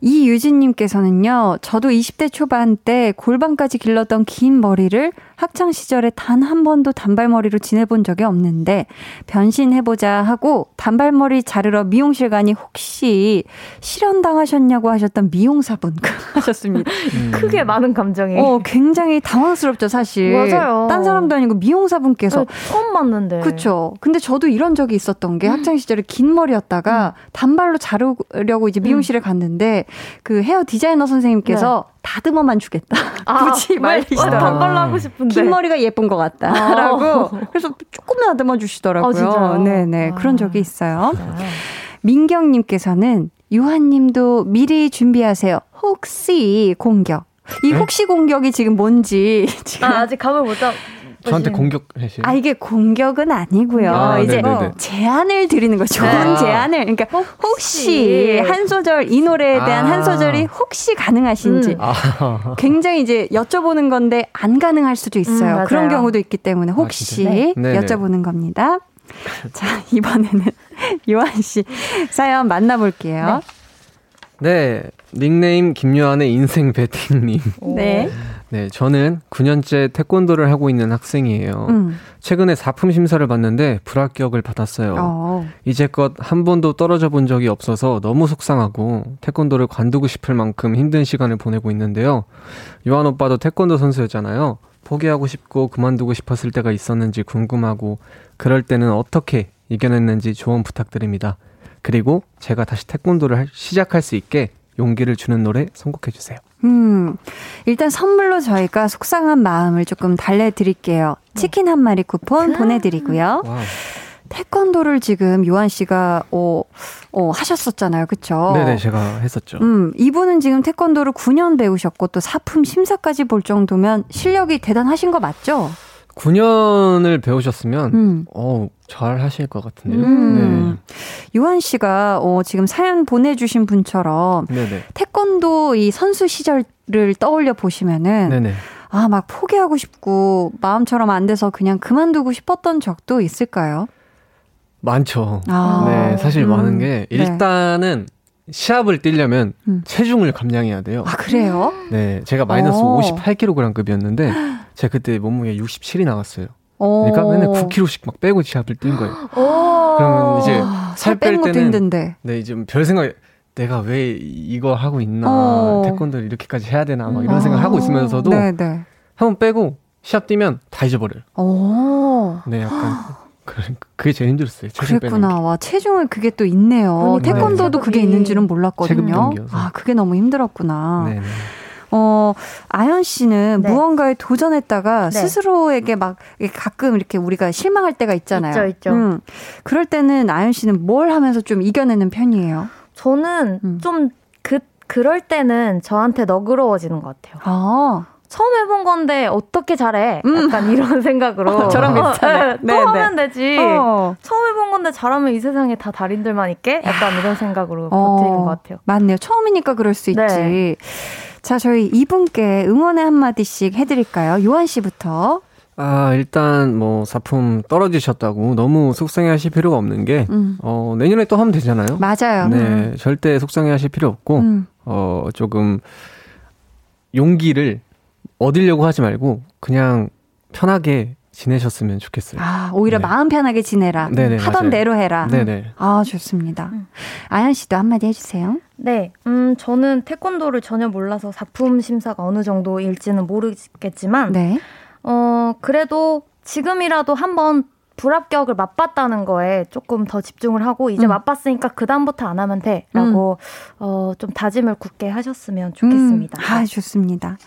이유진 님께서는요, 저도 20대 초반 때 골반까지 길렀던 긴 머리를 학창 시절에 단 한 번도 단발머리로 지내본 적이 없는데 변신해 보자 하고 단발머리 자르러 미용실 가니 혹시 실현 당하셨냐고 하셨던 미용사분 [laughs] 하셨습니다. 음. 크게 많은 감정이. 어, 굉장히 당황스럽죠, 사실. 맞아요. 딴 사람도 아니고 미용사분께서. 네, 처음 봤는데. 그쵸. 근데 저도 이런 적이 있었던 게 음. 학창 시절에 긴 머리였다가 음. 단발로 자르려고 이제 미용실에 음. 갔는데 그 헤어 디자이너 선생님께서 네. 다듬어만 주겠다. 아, [laughs] 굳이 말리시더라고요. 단발로 하고 싶은데. 긴 머리가 예쁜 것 같다. 아. 라고. [laughs] 그래서 조금 다듬어 주시더라고요. 아, 네네. 아. 그런 적이 있어요. 민경님께서는 유한님도 미리 준비하세요. 혹시 공격. 이 네? 혹시 공격이 지금 뭔지 [laughs] 지금 아, 직 감을 못 잡. 저한테 공격하세요? 아 이게 공격은 아니고요. 아, 이제 네네네. 제안을 드리는 거죠. 좋은 네. 제안을. 그러니까 혹시, 혹시, 한 소절 이 노래에 대한 아. 한 소절이 혹시 가능하신지 음. 아. 굉장히 이제 여쭤보는 건데 안 가능할 수도 있어요. 음, 그런 경우도 있기 때문에 아, 혹시 네. 여쭤보는 겁니다. 자 이번에는 [laughs] 요한 씨 사연 만나볼게요. 네. 네, 닉네임 김요한의 인생 배팅님. 네. 네, 저는 9년째 태권도를 하고 있는 학생이에요. 음. 최근에 사품 심사를 봤는데 불합격을 받았어요. 어. 이제껏 한 번도 떨어져 본 적이 없어서 너무 속상하고 태권도를 관두고 싶을 만큼 힘든 시간을 보내고 있는데요. 요한 오빠도 태권도 선수였잖아요. 포기하고 싶고 그만두고 싶었을 때가 있었는지 궁금하고 그럴 때는 어떻게 이겨냈는지 조언 부탁드립니다. 그리고 제가 다시 태권도를 시작할 수 있게 용기를 주는 노래 선곡해 주세요. 음, 일단 선물로 저희가 속상한 마음을 조금 달래드릴게요. 치킨 한 마리 쿠폰 보내드리고요. 와우. 태권도를 지금 요한 씨가 어, 어 하셨었잖아요. 그쵸? 네네, 제가 했었죠. 음, 이분은 지금 태권도를 9년 배우셨고 또 사품 심사까지 볼 정도면 실력이 대단하신 거 맞죠? 9년을 배우셨으면 음. 어, 잘 하실 것 같은데요. 음. 네. 요한 씨가 어, 지금 사연 보내주신 분처럼 네네. 태권도 이 선수 시절을 떠올려 보시면은 네네. 아, 막 포기하고 싶고 마음처럼 안 돼서 그냥 그만두고 싶었던 적도 있을까요? 많죠. 아. 네, 사실 음. 많은 게 네. 일단은 네. 시합을 뛰려면 음. 체중을 감량해야 돼요. 아, 그래요? 네, 제가 마이너스 오. 58kg급이었는데 제가 그때 몸무게 67이 나왔어요. 그러니까 맨날 9kg씩 막 빼고 시합을 뛴 거예요. 그러면 이제 살 뺄 때는 힘든데. 네, 이제 별 생각 내가 왜 이거 하고 있나 어. 태권도를 이렇게까지 해야 되나 막 이런 생각을 하고 있으면서도 네, 네. 한번 빼고 시합 뛰면 다 잊어버려요. 오. 네, 약간 그게 제일 힘들었어요. 그랬구나. 와, 체중을 그게 또 있네요. 그러니까. 태권도도 그게 있는 줄은 몰랐거든요. 아, 그게 너무 힘들었구나. 네네. 어, 아연 씨는 네. 무언가에 도전했다가 네. 스스로에게 막 가끔 이렇게 우리가 실망할 때가 있잖아요. 있죠, 있죠. 음. 그럴 때는 아연 씨는 뭘 하면서 좀 이겨내는 편이에요? 저는 음. 좀 그, 그럴 때는 저한테 너그러워지는 것 같아요. 아. 처음 해본 건데 어떻게 잘해? 음. 약간 이런 [laughs] 생각으로 저랑 비슷하네. 네, 또 네, 하면 되지. 어. 처음 해본 건데 잘하면 이 세상에 다 달인들만 있게? 약간 이런 생각으로 어. 버티는 것 같아요. 맞네요. 처음이니까 그럴 수 네. 있지. 자, 저희 이분께 응원의 한마디씩 해드릴까요? 요한 씨부터. 아, 일단 뭐 사품 떨어지셨다고 너무 속상해 하실 필요가 없는 게, 음. 어, 내년에 또 하면 되잖아요. 맞아요. 네, 음. 절대 속상해 하실 필요 없고, 음. 어, 조금 용기를 얻으려고 하지 말고, 그냥 편하게 지내셨으면 좋겠어요. 아, 오히려 네. 마음 편하게 지내라. 네네, 하던 맞아요. 대로 해라. 네네. 아, 좋습니다. 음. 아연 씨도 한마디 해주세요. 네, 음, 저는 태권도를 전혀 몰라서 사품 심사가 어느 정도일지는 모르겠지만, 네. 어, 그래도 지금이라도 한번 불합격을 맛봤다는 거에 조금 더 집중을 하고 이제 음. 맛봤으니까 그 다음부터 안 하면 돼라고 음. 어좀 다짐을 굳게 하셨으면 좋겠습니다. 음. 아 좋습니다.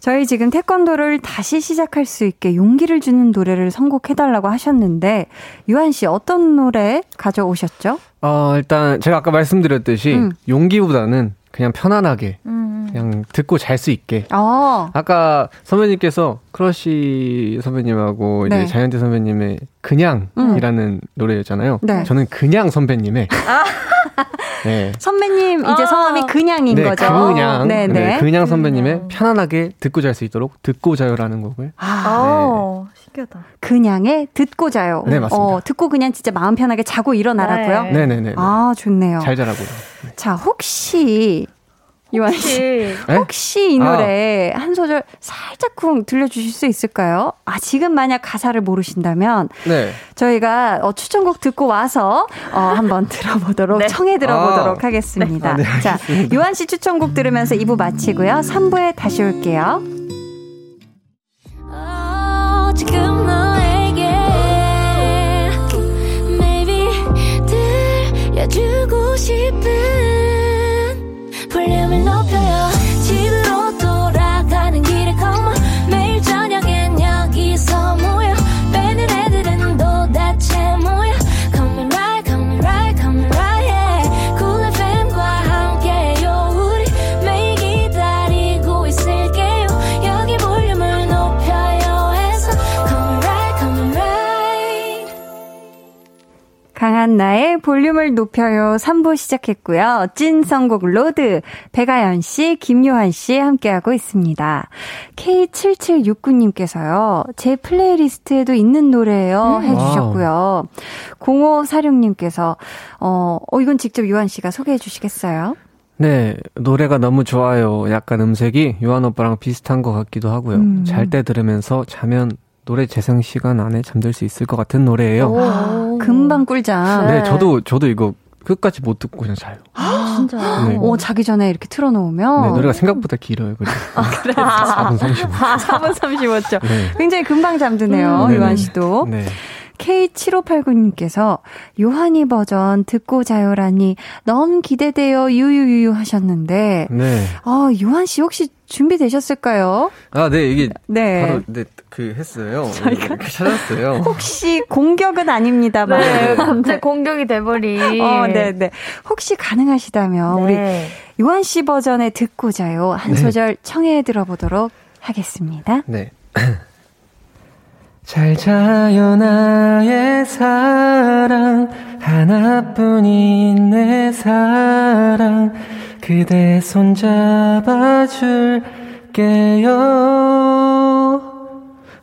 저희 지금 태권도를 다시 시작할 수 있게 용기를 주는 노래를 선곡해달라고 하셨는데 요한 씨 어떤 노래 가져오셨죠? 어 일단 제가 아까 말씀드렸듯이 음. 용기보다는 그냥 편안하게 음. 그냥 듣고 잘 수 있게. 아. 아까 선배님께서 크러쉬 선배님하고 이제 네. 자이언티 선배님의 그냥이라는 음. 노래였잖아요. 네. 저는 그냥 선배님의 아. [laughs] 네. 선배님 이제 아. 성함이 그냥인 네, 거죠. 그냥 네, 네. 네 그냥 선배님의 음. 편안하게 듣고 잘 수 있도록 듣고 자요라는 곡을. 아, 네. 신기하다. 그냥의 듣고 자요. 네 맞습니다. 어, 듣고 그냥 진짜 마음 편하게 자고 일어나라고요. 네, 네, 네. 아 좋네요. 잘 자라고요. 자 혹시 유한 씨. 네? 혹시 이 노래 아. 한 소절 살짝쿵 들려주실 수 있을까요? 아, 지금 만약 가사를 모르신다면. 네. 저희가 어, 추천곡 듣고 와서 어, 한번 [laughs] 들어보도록, 네. 청해 들어보도록 아. 하겠습니다. 네. 아, 네, 자, 유한 씨 추천곡 들으면서 2부 마치고요. 3부에 다시 올게요. 주고 싶은 볼륨을 높여요 강한나의 볼륨을 높여요 3부 시작했고요. 찐 선곡 로드 백아연 씨, 김요한 씨 함께하고 있습니다. K7769님께서요. 제 플레이리스트에도 있는 노래예요 음. 해주셨고요. 0546님께서 어, 어 이건 직접 요한 씨가 소개해 주시겠어요? 네, 노래가 너무 좋아요. 약간 음색이 요한 오빠랑 비슷한 것 같기도 하고요. 음. 잘때 들으면서 자면 노래 재생 시간 안에 잠들 수 있을 것 같은 노래예요. 오, 금방 꿀잠. 네, 저도 저도 이거 끝까지 못 듣고 그냥 자요. 아, 진짜. 네. 오, 자기 전에 이렇게 틀어놓으면. 네, 노래가 생각보다 길어요. 그래서. 아, 그래. 4분 35초. 4분 35초. 네. 굉장히 금방 잠드네요, 음, 유한 씨도. 네. K7589님께서 요한이 버전 듣고 자요라니 너무 기대돼요. 유유유유 하셨는데. 네. 아, 요한 씨 혹시 준비되셨을까요? 아, 네, 이게 네. 바로 네, 그 했어요. 저희가 찾았어요. [laughs] 혹시 공격은 아닙니다만. 네, 갑자기 공격이 돼버린. 어, 네, 네. 혹시 가능하시다면 네. 우리 요한 씨 버전의 듣고 자요 한 네. 소절 청해 들어보도록 하겠습니다. 네. 잘 자요 나의 사랑. 하나뿐인 내 사랑. 그대 손잡아줄게요.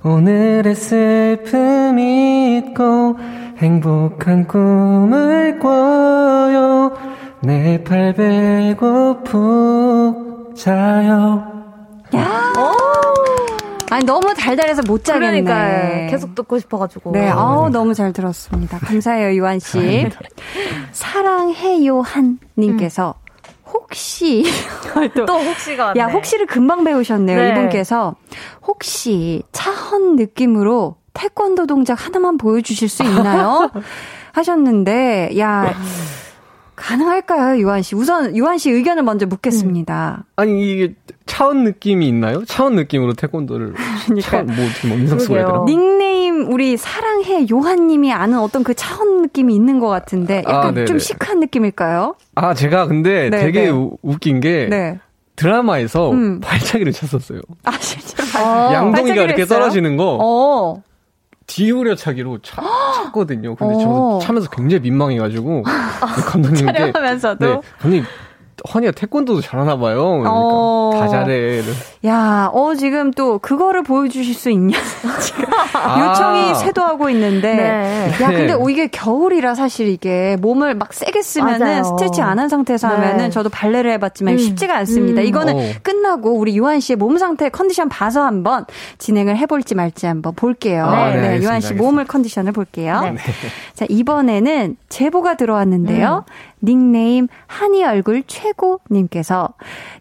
오늘의 슬픔 잊고 행복한 꿈을 꿔요. 내 팔 베고 푹 자요. 야! 아니 너무 달달해서 못 자겠네. 그러니까 계속 듣고 싶어가지고. 네, 아우 너무 잘 들었습니다. 감사해요 유한 씨. 사랑해요 한 님께서 음. 혹시 [laughs] 또, 또 혹시가 야 혹시를 금방 배우셨네요 네. 이분께서 혹시 차헌 느낌으로 태권도 동작 하나만 보여주실 수 있나요? [laughs] 하셨는데 야. 가능할까요, 유한 씨? 우선 유한 씨 의견을 먼저 묻겠습니다. 음. 아니 이게 차원 느낌이 있나요? 차원 느낌으로 태권도를 그러니까 차원 뭐뭐 민석 씨가 얘들아? 닉네임 우리 사랑해 요한님이 아는 어떤 그 차원 느낌이 있는 것 같은데 약간 아, 좀 시크한 느낌일까요? 아 제가 근데 네네. 되게 우, 웃긴 게 네. 드라마에서 음. 발차기를 쳤었어요. 아 실제로 발... 양동이가 이렇게 했어요? 떨어지는 거. 어. 뒤우려 차기로 차, 찼거든요. 근데 저도 어. 차면서 굉장히 민망해가지고 [laughs] 감독님께 촬영하면서도 네, 감독님 허니가 태권도도 잘하나 봐요. 그러니까 어... 다 잘해. 야, 어 지금 또 그거를 보여주실 수 있냐? [laughs] 지금 아~ 요청이 쇄도하고 있는데. 네. 야, 근데 오, 이게 겨울이라 사실 이게 몸을 막 세게 쓰면은 맞아요. 스트레치 안한 상태에서 네. 하면은 저도 발레를 해봤지만 음. 쉽지가 않습니다. 음. 이거는 오. 어. 끝나고 우리 유한 씨의 몸 상태 컨디션 봐서 한번 진행을 해볼지 말지 한번 볼게요. 아, 네, 네 유한 씨 몸을 컨디션을 볼게요. 네. 자 이번에는 제보가 들어왔는데요. 음. 닉네임 한이 얼굴 최 고님께서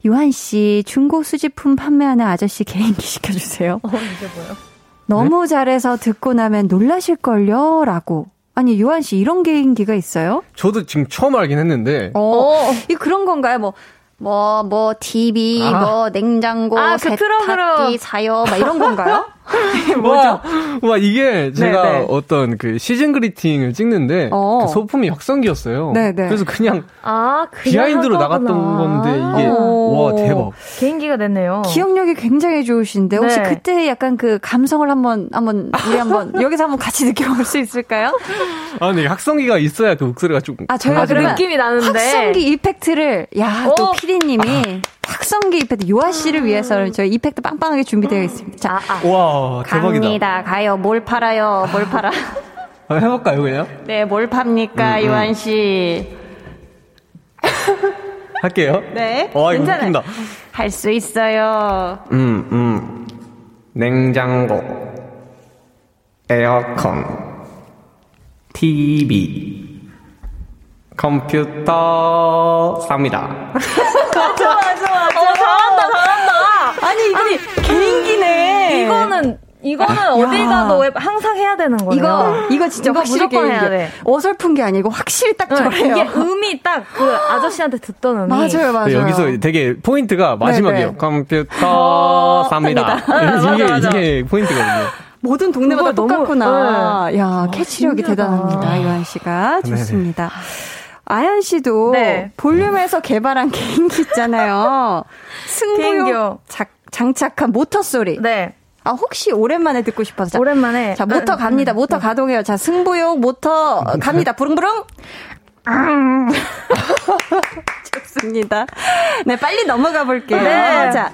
유한 씨 중고 수집품 판매하는 아저씨 개인기 시켜주세요. 어, 이게 뭐요? 너무 네? 잘해서 듣고 나면 놀라실걸요? 라고. 아니, 요한 씨 이런 개인기가 있어요? 저도 지금 처음 알긴 했는데. 어, 어. 이 그런 건가요? 뭐, 뭐, 뭐, TV, 아. 뭐, 냉장고, 아, 그 세탁기 사요, 막 이런 건가요? [laughs] 뭐죠? 와, 이게 제가 네네. 어떤 그 시즌 그리팅을 찍는데 어. 그 소품이 확성기였어요. 네네. 그래서 그냥, 아, 비하인드로 나갔던 건데 이게 어. 와 대박. 개인기가 됐네요. 기억력이 굉장히 좋으신데 혹시 네. 그때 약간 그 감성을 한번 한번 우리 한번 [laughs] 여기서 한번 같이 느껴볼 수 있을까요? 아, 근데 확성기가 있어야 그 목소리가 좀. 아, 저희가 그 느낌이 나는데. 확성기 이펙트를 야 또 피디님이 확성기 이펙트 요아 씨를 위해서 저희 이펙트 빵빵하게 준비되어 있습니다. 자, 아, 아. 와 대박이다. 갑니다. 가요. 뭘 팔아요? 뭘 팔아? [laughs] 아, 해볼까요 그냥? 네, 뭘 팝니까, 음, 음. 요한 씨? [laughs] 할게요. 네. 와, 이거 웃긴다. 할 수 있어요. 음, 음. 냉장고, 에어컨, TV, 컴퓨터 삽니다. 맞아, 맞아, 맞아. 어, 잘한다, 잘한다. 아니, 이거 아니, 개인기네. 이거는 이거는 어딜 가도 항상 해야 되는 거예요. 이거 이거 진짜 이거 확실히 무조건 해야 돼. 어설픈 게 아니고 확실히 딱 저래요. 이게 음이 딱 그 아저씨한테 듣던 음이 맞아요, 맞아요. 네, 여기서 되게 포인트가 마지막이에요. 네네. 컴퓨터 삽니다. 이게 이게 포인트거든요. 모든 동네마다 똑같구나. 네. 야, 아, 캐치력이 신기하다. 대단합니다. 요한 씨가 좋습니다. 네네. 아연 씨도 네. 볼륨에서 개발한 개인기 있잖아요. [laughs] 승부욕 장착한 모터 소리. 네. 아, 혹시 오랜만에 듣고 싶어서. 자, 오랜만에. 자, 모터 갑니다. 모터 가동해요. 자, 승부욕 모터 갑니다. 부릉부릉. [laughs] 좋습니다. 네, 빨리 넘어가 볼게요. 네. 자,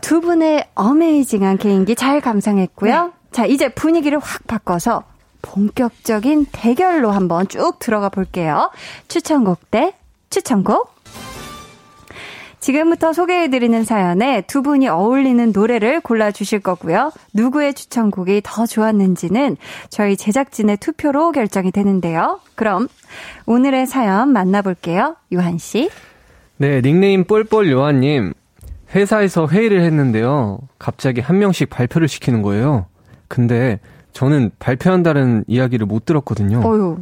두 분의 어메이징한 개인기 잘 감상했고요. 네. 자, 이제 분위기를 확 바꿔서 본격적인 대결로 한번 쭉 들어가 볼게요. 추천곡 대 추천곡. 지금부터 소개해드리는 사연에 두 분이 어울리는 노래를 골라주실 거고요. 누구의 추천곡이 더 좋았는지는 저희 제작진의 투표로 결정이 되는데요. 그럼 오늘의 사연 만나볼게요. 유한씨. 네, 닉네임 뻘뻘 요한님. 회사에서 회의를 했는데요. 갑자기 한 명씩 발표를 시키는 거예요. 근데 저는 발표한다는 이야기를 못 들었거든요. 어휴.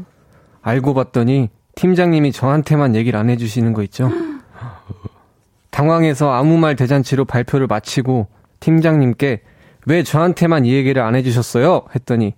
알고 봤더니 팀장님이 저한테만 얘기를 안 해주시는 거 있죠? [gasps] 당황해서 아무 말 대잔치로 발표를 마치고 팀장님께 왜 저한테만 이 얘기를 안 해주셨어요? 했더니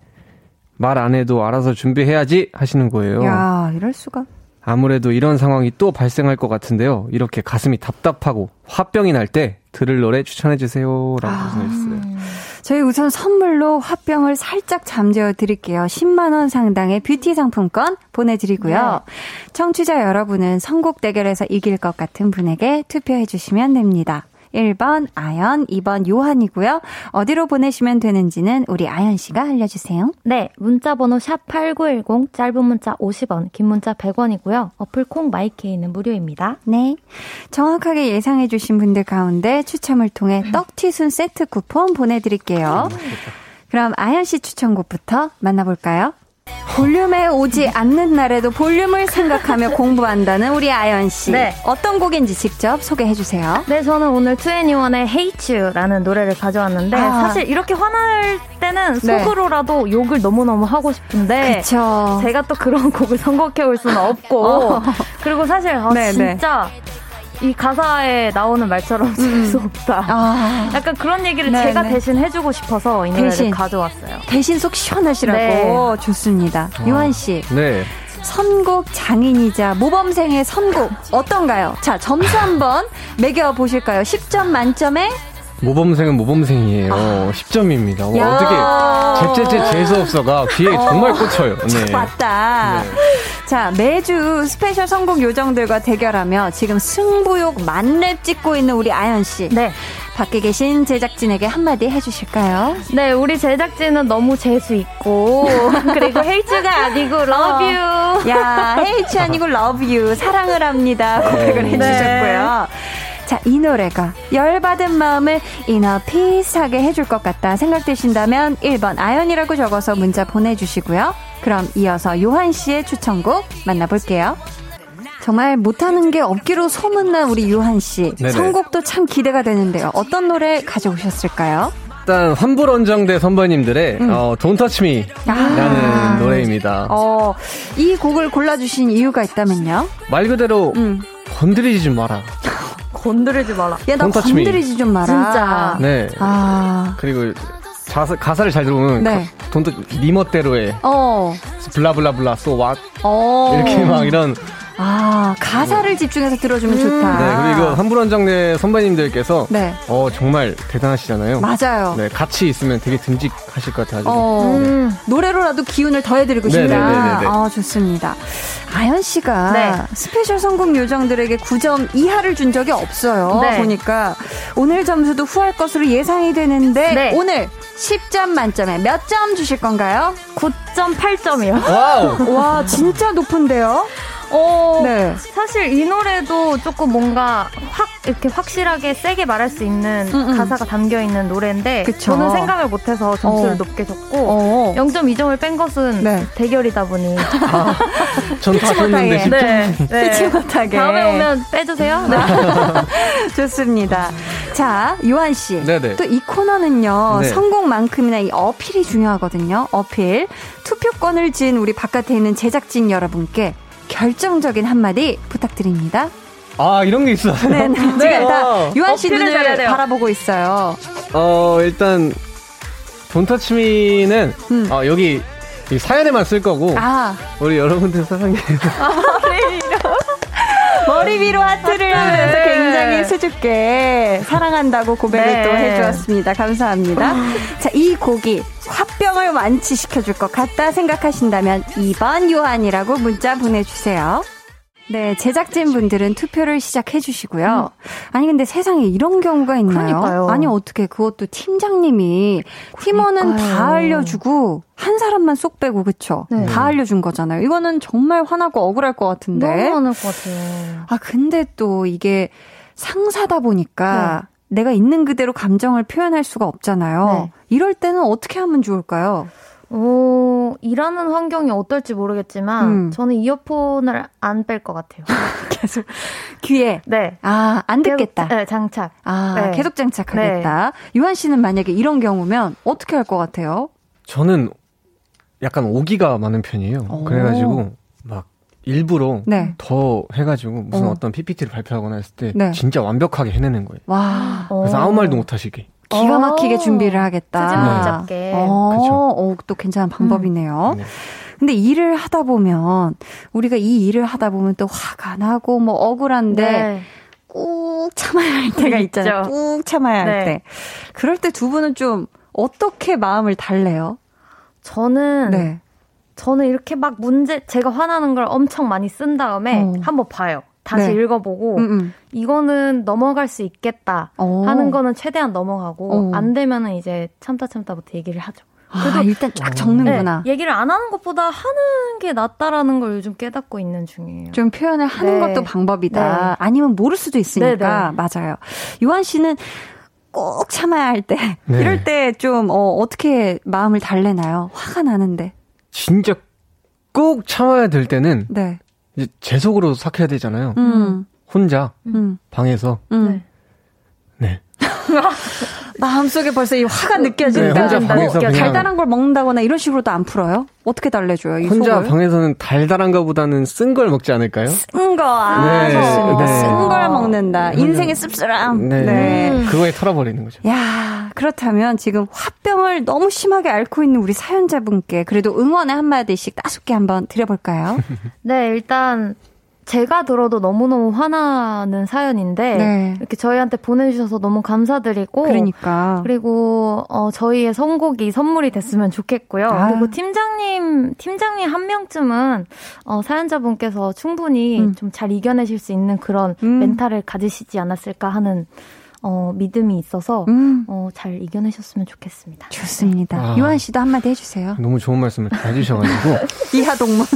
말 안 해도 알아서 준비해야지 하시는 거예요. 야, 이럴 수가. 아무래도 이런 상황이 또 발생할 것 같은데요. 이렇게 가슴이 답답하고 화병이 날 때 들을 노래 추천해 주세요. 라고 아, 보내주셨어요. 저희 우선 선물로 화병을 살짝 잠재워 드릴게요. 10만원 상당의 뷰티 상품권 보내드리고요. 네. 청취자 여러분은 선곡 대결에서 이길 것 같은 분에게 투표해 주시면 됩니다. 1번 아연, 2번 요한이고요. 어디로 보내시면 되는지는 우리 아연 씨가 알려주세요. 네, 문자 번호 샵 8910, 짧은 문자 50원, 긴 문자 100원이고요. 어플 콩 마이케이는 무료입니다. 네. 정확하게 예상해 주신 분들 가운데 추첨을 통해 떡튀순 세트 쿠폰 보내드릴게요. 그럼 아연 씨 추천곡부터 만나볼까요? 볼륨에 오지 않는 날에도 볼륨을 생각하며 [laughs] 공부한다는 우리 아연 씨. 네. 어떤 곡인지 직접 소개해 주세요. 네, 저는 오늘 2NE1의 Hate You라는 노래를 가져왔는데 아. 사실 이렇게 화날 때는 네. 속으로라도 네. 욕을 너무너무 하고 싶은데 그쵸. 제가 또 그런 곡을 선곡해 올 수는 없고 [laughs] 어. 그리고 사실 아, 네, 네. 진짜 이 가사에 나오는 말처럼 쓸수 음. 없다. 아. 약간 그런 얘기를 네, 제가 네. 대신 해주고 싶어서 이 노래를 대신, 가져왔어요. 대신 속 시원하시라고. 네. 좋습니다. 어. 유한 씨. 네. 선곡 장인이자 모범생의 선곡 어떤가요? 자, 점수 한번 매겨 보실까요? 10점 만점에 모범생은 모범생이에요. 아. 10점입니다. 어떻게 잽잽잽 재수없어가 귀에 어. 정말 꽂혀요. 네. 맞다. 네. 자, 매주 스페셜 선곡 요정들과 대결하며 지금 승부욕 만렙 찍고 있는 우리 아연 씨. 네. 밖에 계신 제작진에게 한마디 해주실까요? 네, 우리 제작진은 너무 재수 있고 [laughs] 그리고 hate you가 아니고 love you. 어. 야, hate you 아니고 love you 사랑을 합니다. 고백을 네. 해주셨고요. 자, 이 노래가 열받은 마음을 inner peace하게 해줄 것 같다 생각되신다면 1번 아연이라고 적어서 문자 보내주시고요. 그럼 이어서 요한 씨의 추천곡 만나볼게요. 정말 못하는 게 없기로 소문난 우리 요한 씨. 네네. 선곡도 참 기대가 되는데요. 어떤 노래 가져오셨을까요? 일단 환불원정대 선배님들의 음. 어, Don't Touch Me라는 아~ 노래입니다. 어, 이 곡을 골라주신 이유가 있다면요? 말 그대로 음. 건드리지 좀 마라. [laughs] 건드리지 마라. 야, 나 건드리지 좀 마라. 진짜. 네. 아. 그리고 자사, 가사를 잘 들어보면 네. 돈도 니 멋대로의 어. blah blah blah so what 어. 이렇게 막 이런 아, 가사를 집중해서 들어주면 음. 좋다. 네, 그리고 환불 원정대 선배님들께서 네. 어, 정말 대단하시잖아요. 맞아요. 네, 같이 있으면 되게 듬직하실 것 같아요. 어, 음. 노래로라도 기운을 더해드리고 싶다. 네네네네. 아, 좋습니다. 아연 씨가 네. 스페셜 선곡 요정들에게 9점 이하를 준 적이 없어요. 네. 보니까 오늘 점수도 후할 것으로 예상이 되는데 네. 오늘 10점 만점에 몇 점 주실 건가요? 9.8점이요. 와우. 와, 진짜 높은데요? 어, 네. 사실 이 노래도 조금 뭔가 확 이렇게 확실하게 세게 말할 수 있는 음음. 가사가 담겨 있는 노래인데 그쵸. 저는 생각을 못해서 점수를 어. 높게 줬고 어. 0.2점을 뺀 것은 네. 대결이다 보니 아, [laughs] 전다 줬는데 네, 네. [laughs] 못하게 다음에 오면 빼주세요. 네. [laughs] 좋습니다. 자, 요한 씨. 또 이 코너는요. 네. 성공만큼이나 이 어필이 중요하거든요. 어필. 투표권을 진 우리 바깥에 있는 제작진 여러분께 결정적인 한마디 부탁드립니다. 아 이런 게 있어요. 네네. 지금 네. 다 유한 씨 눈을 바라보고 있어요. 어 일단 돈터치미는 음. 어, 여기 사연에만 쓸 거고 아. 우리 여러분들 사랑해. [laughs] 아, 머리 위로 하트를 하면서 네. 굉장히 수줍게 사랑한다고 고백을 네. 또 해주었습니다. 감사합니다. 자, 이 곡이 화병을 완치시켜줄 것 같다 생각하신다면 2번 요한이라고 문자 보내주세요. 네, 제작진 분들은 투표를 시작해 주시고요. 음. 아니 근데 세상에 이런 경우가 있나요? 그러니까요. 아니 어떻게 그것도 팀장님이 팀원은 다 알려주고 한 사람만 쏙 빼고 그쵸? 네. 다 알려준 거잖아요. 이거는 정말 화나고 억울할 것 같은데. 너무 화날 것 같아요. 아 근데 또 이게 상사다 보니까 네. 내가 있는 그대로 감정을 표현할 수가 없잖아요. 네. 이럴 때는 어떻게 하면 좋을까요? 어, 일하는 환경이 어떨지 모르겠지만, 음. 저는 이어폰을 안 뺄 것 같아요. [laughs] 계속 귀에? 네. 아, 안 듣겠다. 계속, 네, 장착. 아, 네. 계속 장착하겠다. 네. 유한 씨는 만약에 이런 경우면 어떻게 할 것 같아요? 저는 약간 오기가 많은 편이에요. 오. 그래가지고 막 일부러 네. 더 해가지고 무슨 어. 떤 PPT를 발표하거나 했을 때 네. 진짜 완벽하게 해내는 거예요. 와. 그래서 아무 말도 못 하시게. 기가 막히게 어. 준비를 하겠다. 못 잡게. 어, 어, 또 괜찮은 방법이네요. 음. 네. 근데 일을 하다 보면 우리가 이 일을 하다 보면 또 화가 나고 뭐 억울한데 네. 꾹 참아야 할 때가 있잖아요. 꾹 참아야 할 네. 때. 그럴 때 두 분은 좀 어떻게 마음을 달래요? 저는 네. 저는 이렇게 막 문제 제가 화나는 걸 엄청 많이 쓴 다음에 어. 한번 봐요. 다시 네. 읽어보고 음음. 음. 이거는 넘어갈 수 있겠다 어. 하는 거는 최대한 넘어가고 어. 안 되면은 이제 참다 참다부터 얘기를 하죠. 아, 그래도 아, 일단 쫙 적는구나. 네, 얘기를 안 하는 것보다 하는 게 낫다라는 걸 요즘 깨닫고 있는 중이에요. 좀 표현을 하는 네. 것도 방법이다. 네. 아니면 모를 수도 있으니까 네, 네. 맞아요. 요한 씨는 꼭 참아야 할 때, 네. 이럴 때 좀, 어, 어떻게 마음을 달래나요? 화가 나는데. 진짜 꼭 참아야 될 때는, 네. 이제 제 속으로 삭혀야 되잖아요. 음. 혼자, 음. 방에서, 음. 네. [laughs] 마음속에 벌써 이 화가 네, 느껴진다. 네, 뭐 달달한 걸 먹는다거나 이런 식으로도 안 풀어요? 어떻게 달래줘요? 혼자 속을? 방에서는 달달한 거보다는 쓴 걸 먹지 않을까요? 쓴 거, 아, 네. 좋습니다. 네. 쓴걸 먹는다. 인생의 씁쓸함. 네. 네. 음. 그거에 털어버리는 거죠. 야 그렇다면 지금 화병을 너무 심하게 앓고 있는 우리 사연자분께 그래도 응원의 한마디씩 따숩게 한번 드려볼까요? [laughs] 네, 일단 제가 들어도 너무너무 화나는 사연인데 네. 이렇게 저희한테 보내주셔서 너무 감사드리고 그러니까 그리고 어, 저희의 선곡이 선물이 됐으면 좋겠고요. 아. 그리고 팀장님 팀장님 한 명쯤은 어, 사연자분께서 충분히 음. 좀잘 이겨내실 수 있는 그런 음. 멘탈을 가지시지 않았을까 하는 어, 믿음이 있어서 음. 어, 잘 이겨내셨으면 좋겠습니다. 좋습니다. 아, 유한 씨도 한마디 해주세요. 너무 좋은 말씀을 해주셔가지고 [laughs] 이하 동문.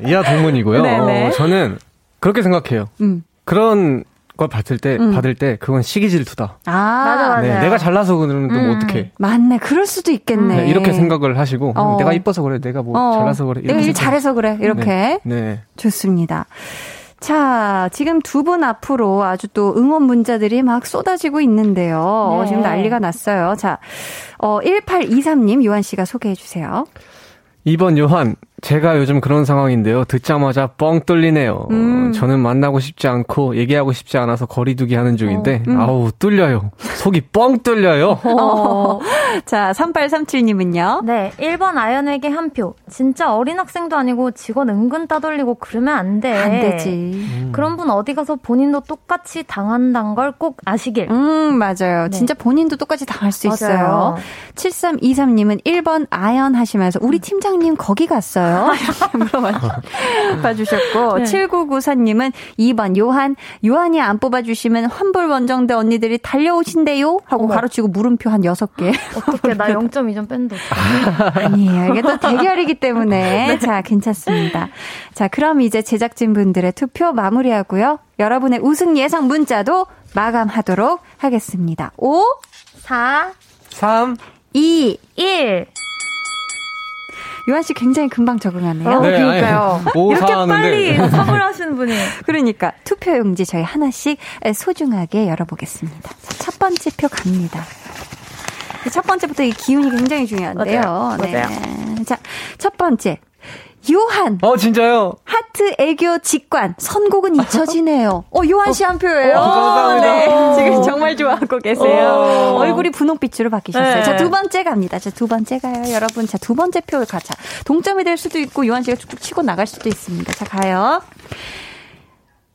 네, 이하 동문이고요. 어, 저는 그렇게 생각해요. 음. 그런 걸 받을 때 음. 받을 때 그건 시기 질투다. 아, 맞아 맞아. 네, 내가 잘나서 그러면 또뭐 음. 어떡해. 맞네. 그럴 수도 있겠네. 네, 이렇게 생각을 하시고 어. 내가 이뻐서 그래. 내가 뭐 어. 잘나서 그래. 내가 일 잘해서 그래. 이렇게. 네. 네. 좋습니다. 자, 지금 두 분 앞으로 아주 또 응원 문자들이 막 쏟아지고 있는데요. 네. 지금 난리가 났어요. 자, 어, 1823님, 요한 씨가 소개해 주세요. 2번 요한, 제가 요즘 그런 상황인데요. 듣자마자 뻥 뚫리네요. 음. 저는 만나고 싶지 않고 얘기하고 싶지 않아서 거리두기 하는 중인데, 어. 음. 아우, 뚫려요. 속이 뻥 뚫려요. [laughs] 어. 자, 3837님은요? 네, 1번 아연에게 한 표. 진짜 어린 학생도 아니고 직원 은근 따돌리고 그러면 안 돼. 안 되지. 음. 그런 분 어디 가서 본인도 똑같이 당한다는 걸꼭 아시길. 음, 맞아요. 네. 진짜 본인도 똑같이 당할 수 맞아요. 있어요. 7323님은 1번 아연 하시면서 우리 팀장님 거기 갔어요. 있어요? [laughs] 물어봐 주셨고 네. 7994님은 2번 요한 요한이 안 뽑아주시면 환불 원정대 언니들이 달려오신대요? 하고 어머. 가로치고 물음표 한 6개. 어떻게 나 [laughs] 0.2점 뺀다. [laughs] 아니에요. 이게 또 대결이기 때문에. 네. 자 괜찮습니다. 자 그럼 이제 제작진 분들의 투표 마무리하고요. 여러분의 우승 예상 문자도 마감하도록 하겠습니다. 5 4 3 2 1 요한 씨 굉장히 금방 적응하네요. 어, 네, 그러니까요. 아니, 이렇게 빨리 [laughs] 선물하시는 분이. 그러니까 투표 용지 저희 하나씩 소중하게 열어보겠습니다. 첫 번째 표 갑니다. 첫 번째부터 이 기운이 굉장히 중요한데요. 맞아요. 네. 맞아요. 자, 첫 번째. 요한. 어, 진짜요? 하트 애교 직관. 선곡은 잊혀지네요. [laughs] 어, 요한 씨 한 표예요. 어, 감사합니다. 네. 지금 정말 좋아하고 계세요. 어. 얼굴이 분홍빛으로 바뀌셨어요. 네. 자, 두 번째 갑니다. 자, 두 번째 가요. 여러분. 자, 두 번째 표를 가자. 동점이 될 수도 있고, 요한 씨가 쭉쭉 치고 나갈 수도 있습니다. 자, 가요.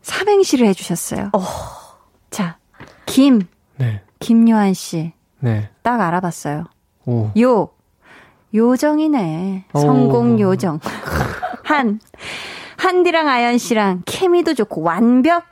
삼행시를 해주셨어요. 어. 자, 김. 네. 김요한 씨. 네. 딱 알아봤어요. 오. 요. 요정이네. 성공 요정. 한. 한디랑 아연 씨랑 케미도 좋고 완벽.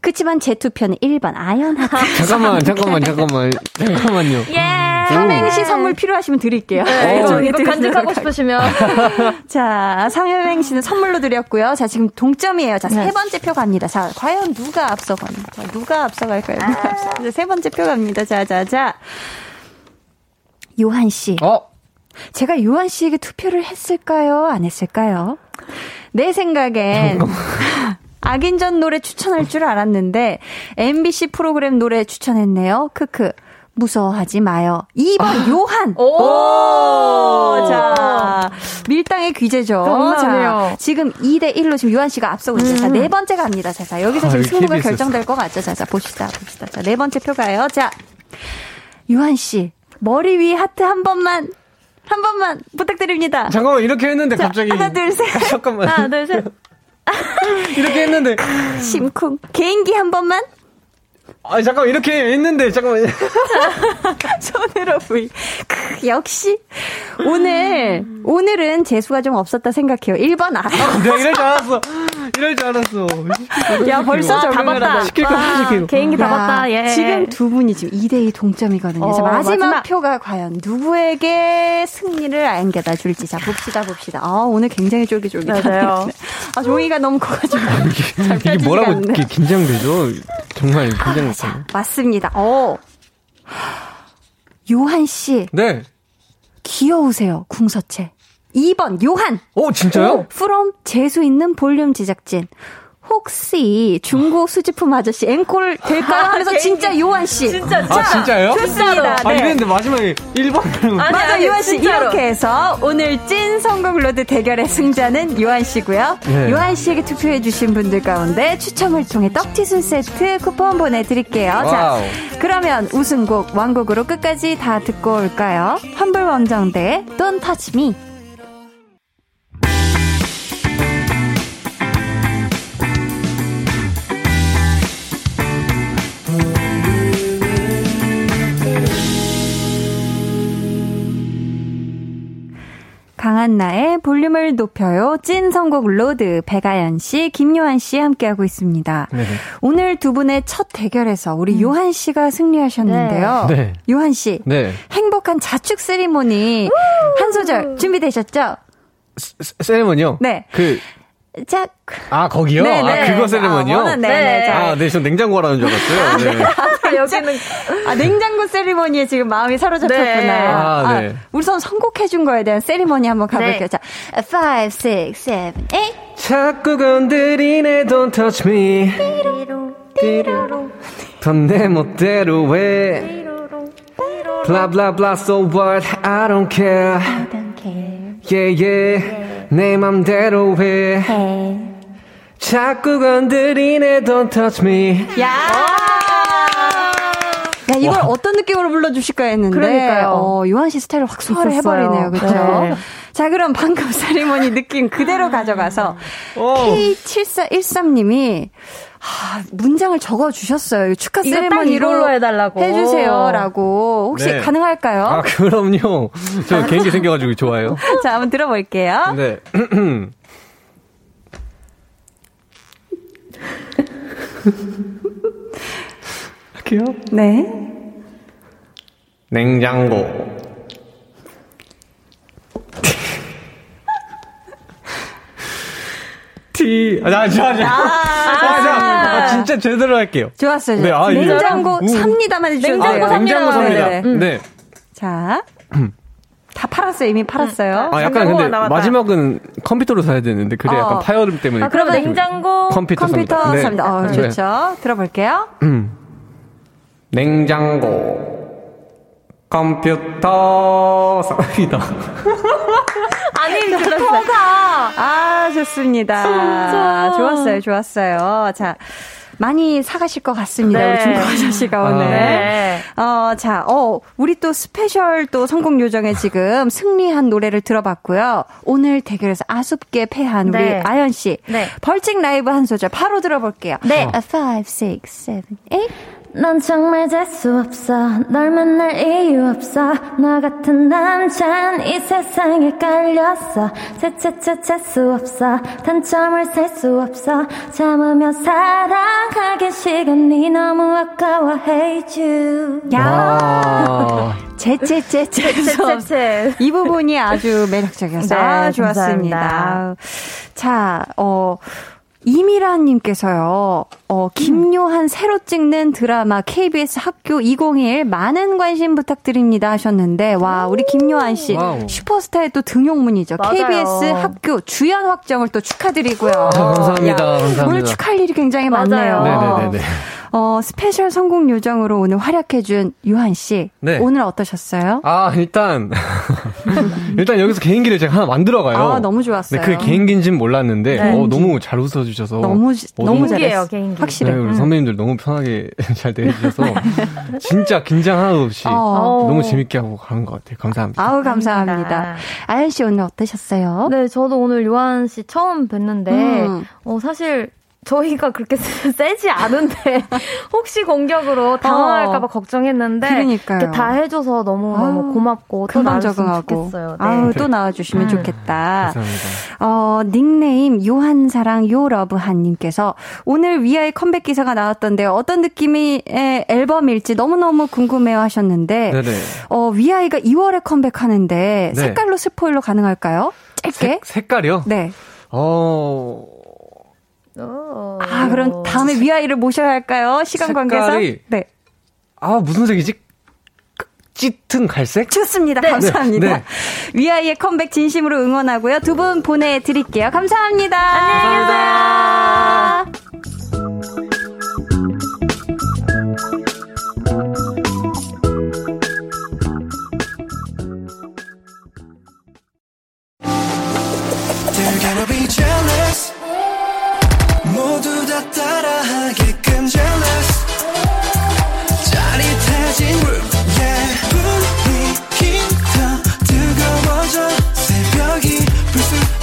그치만 제 투표는 1번 아연 하트. 잠깐만, 잠깐만, 잠깐만, 잠깐만요. 예. 삼행시 선물 필요하시면 드릴게요. 네, 이거, 이거 간직하고 싶으시면. [laughs] 자, 삼행시는 선물로 드렸고요. 자, 지금 동점이에요. 자, 세 네. 번째 표 갑니다. 자, 과연 누가 앞서가나? 자, 누가 앞서갈까요? 누가 앞서? 세 번째 표 갑니다. 자, 자, 자. 요한 씨. 어? 제가 요한 씨에게 투표를 했을까요? 안 했을까요? 내 생각엔 악인전 노래 추천할 줄 알았는데 MBC 프로그램 노래 추천했네요. 크크. 무서워하지 마요. 2번 아. 요한. 오! 오! 자, 밀당의 귀재죠. 자, 지금 2대 1로 지금 요한 씨가 앞서고 있어요. 음. 자, 네 번째 갑니다. 자, 자 여기서 지금 아, 승부가 결정될 것 같죠. 자, 자, 봅시다. 봅시다. 자, 네 번째 표 가요. 자, 요한 씨. 머리 위 하트 한 번만 한 번만 부탁드립니다. 잠깐만 이렇게 했는데 자, 갑자기 하나 둘 셋. 잠깐만. 하나 둘 셋. [laughs] 이렇게 했는데 심쿵. 개인기 한 번만. 아 잠깐 이렇게 했는데 잠깐만. [laughs] 손으로 V 역시. 오늘 오늘은 재수가 좀 없었다 생각해요. 1번 아 내가 이럴 줄 알았어. 이럴 줄 알았어. 야 벌써 적응을 시킬 거 시키고. 개인기 다 봤다. 예. 지금 두 분이 지금 2대2 동점이거든요. 어, 마지막, 마지막, 표가 과연 누구에게 승리를 안겨다 줄지. 자 봅시다 봅시다. 아 오늘 굉장히 쫄깃쫄깃하네요. 아 종이가 너무 커가지고. 이게, 이게 뭐라고 이렇게 긴장되죠? 정말 긴장 자, [laughs] 맞습니다. 어. 요한 씨. 네. 귀여우세요, 궁서체. 2번, 요한. 오, 진짜요? from 재수 있는 볼륨 제작진. 혹시 중고 수집품 아저씨 앵콜 될까요? 하면서 진짜 요한 씨. 진짜, 진짜. 아, 진짜요? 좋습니다. 아, 네. 이랬는데 마지막에 1번. 맞아, 요한 씨. 진짜로. 이렇게 해서 오늘 찐 선곡 로드 대결의 승자는 요한 씨고요. 네. 요한 씨에게 투표해주신 분들 가운데 추첨을 통해 떡티순 세트 쿠폰 보내드릴게요. 와우. 자, 그러면 우승곡, 완곡으로 끝까지 다 듣고 올까요? 환불 원정대 Don't Touch Me. 강한나의 볼륨을 높여요. 찐 선곡 로드 백아연 씨, 김요한 씨 함께하고 있습니다. 네네. 오늘 두 분의 첫 대결에서 우리 음. 요한 씨가 승리하셨는데요. 네. 네. 요한 씨, 네. 행복한 자축 세리머니 한 소절 준비되셨죠? 세, 세리머니요? 네. 그 짝. 아, 거기요? 네네. 아, 네. 그거 세리머니요? 아, 네네. 네. 아, 네, 저 냉장고라는 줄 알았어요. 네. [laughs] 아, 여기는. 아, 냉장고 세리머니에 지금 마음이 사로잡혔구나. 네. 아, 네. 아, 우선 선곡해준 거에 대한 세리머니 한번 가볼게요. 네. 자, 5, 6, 7, 8. 자꾸 건드리네, don't touch me. 띠로로. 던내 멋대로 왜. Blah, blah, blah, so what? I don't care. I don't care. Yeah, yeah. 내 맘대로 해. 해. 자꾸 건드리네 don't touch me. 야. 야, 이걸 와. 어떤 느낌으로 불러주실까 했는데. 그러니까요. 어, 요한 씨 스타일을 확 소화를 해버리네요. 그쵸? 네. 자, 그럼 방금 [laughs] 사리머니 느낌 그대로 가져가서 K7413님이 아, 문장을 적어 주셨어요. 축하 세레머니로 해달라고 해주세요라고 혹시 네. 가능할까요? 아 그럼요. 저 개인기 생겨가지고 좋아요. [laughs] 자 한번 들어볼게요. 네. [clears throat] 할게요. 네. 냉장고. 티. 아, 자, 자, 자. 아, 자, 자. 아, 진짜 제대로 할게요. 좋았어요. 네, 아, 냉장고 우. 삽니다만 해주세요. 냉장고, 아, 냉장고 삽니다. 네. 네. 자. 다 팔았어요. 이미 팔았어요. 아, 약간 근데 나왔다. 마지막은 컴퓨터로 사야 되는데 그래 어. 약간 파열음 때문에. 아, 그러면 냉장고 컴퓨터, 컴퓨터 삽니다. 삽니다. 어, 네. 좋죠. 들어볼게요. 음. 냉장고 컴퓨터 삽니다. [laughs] 아니, 터가. 아, 좋습니다. 진짜. 좋았어요, 좋았어요. 자. 많이 사가실 것 같습니다. 네. 우리 중고아저 씨가 아, 오늘. 네. 어, 자, 어, 우리 또 special 또 성공 요정에 지금 승리한 노래를 들어봤고요. 오늘 대결에서 아쉽게 패한 우리 네. 아연 씨. 네. 벌칙 라이브 한 소절 바로 들어볼게요. 네. 5, 6, 7, 8. 넌 정말 재수 없어. 널 만날 이유 없어. 너 같은 남잔 이 세상에 깔렸어. 채채채 채수 없어. 단점을 셀 수 없어. 참으며 사랑하기 시간이 너무 아까워 Hate you 야. 채채채채. 이 부분이 아주 매력적이었어요. 네, 아, 좋았습니다. 감사합니다. 자, 어 이미라님께서요, 어, 김요한 새로 찍는 드라마 KBS 학교 2021 많은 관심 부탁드립니다 하셨는데, 와, 우리 김요한 씨, wow. 슈퍼스타의 또 등용문이죠. 맞아요. KBS 학교 주연 확정을 또 축하드리고요. 아, 감사합니다. 야, 감사합니다. 오늘 축하할 일이 굉장히 맞아요. 많네요. 네네네. 어, special 성공 요정으로 오늘 활약해준 요한 씨. 네. 오늘 어떠셨어요? 아, 일단, [laughs] 일단 여기서 개인기를 제가 하나 만들어가요. 아, 너무 좋았어요. 네, 그 개인기인지는 몰랐는데, 네. 어, 너무 잘 웃어주셔서. 너무, 어, 너무 잘해요, 개인기. 확실해. 네, 우리 음. 선배님들 너무 편하게 [laughs] 잘 대해주셔서, [laughs] 진짜 긴장 하나도 없이 어. 너무 재밌게 하고 가는 것 같아요. 감사합니다. 아우, 감사합니다. 아연 씨 오늘 어떠셨어요? 네, 저도 오늘 요한 씨 처음 뵀는데, 음. 어, 사실, 저희가 그렇게 세지 않은데 [laughs] 혹시 공격으로 당황할까봐 어. 걱정했는데 그러니까요. 이렇게 다 해줘서 너무 아유, 너무 고맙고 또 나와주시면 좋겠어요. 네. 아유 또 나와주시면 음. 좋겠다. 감사합니다. 어 닉네임 요한사랑 요러브한님께서 오늘 위아이 컴백 기사가 나왔던데 어떤 느낌의 앨범일지 너무 너무 궁금해하셨는데 네 어, 위아이가 2월에 컴백하는데 네. 색깔로 스포일러 가능할까요? 짧게? 색, 색깔이요? 네. 어. 아, 그럼 다음에 위아이를 모셔야 할까요? 시간 관계상? 네. 아, 무슨 색이지? 짙은 갈색? 좋습니다. 네. 감사합니다. 네. 네. 위아이의 컴백 진심으로 응원하고요. 두 분 보내드릴게요. 감사합니다. 안녕히 계세요.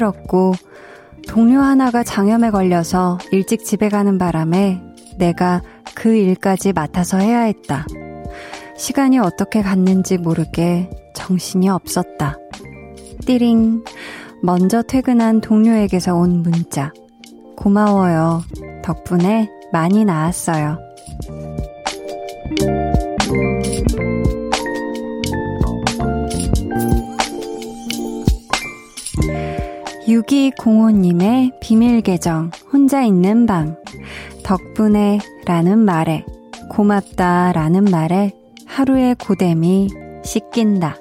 힘들었고, 동료 하나가 장염에 걸려서 일찍 집에 가는 바람에 내가 그 일까지 맡아서 해야 했다. 시간이 어떻게 갔는지 모르게 정신이 없었다. 띠링. 먼저 퇴근한 동료에게서 온 문자. 고마워요. 덕분에 많이 나았어요. 6205님의 비밀 계정, 혼자 있는 방. 덕분에 라는 말에, 고맙다 라는 말에 하루의 고됨이 씻긴다.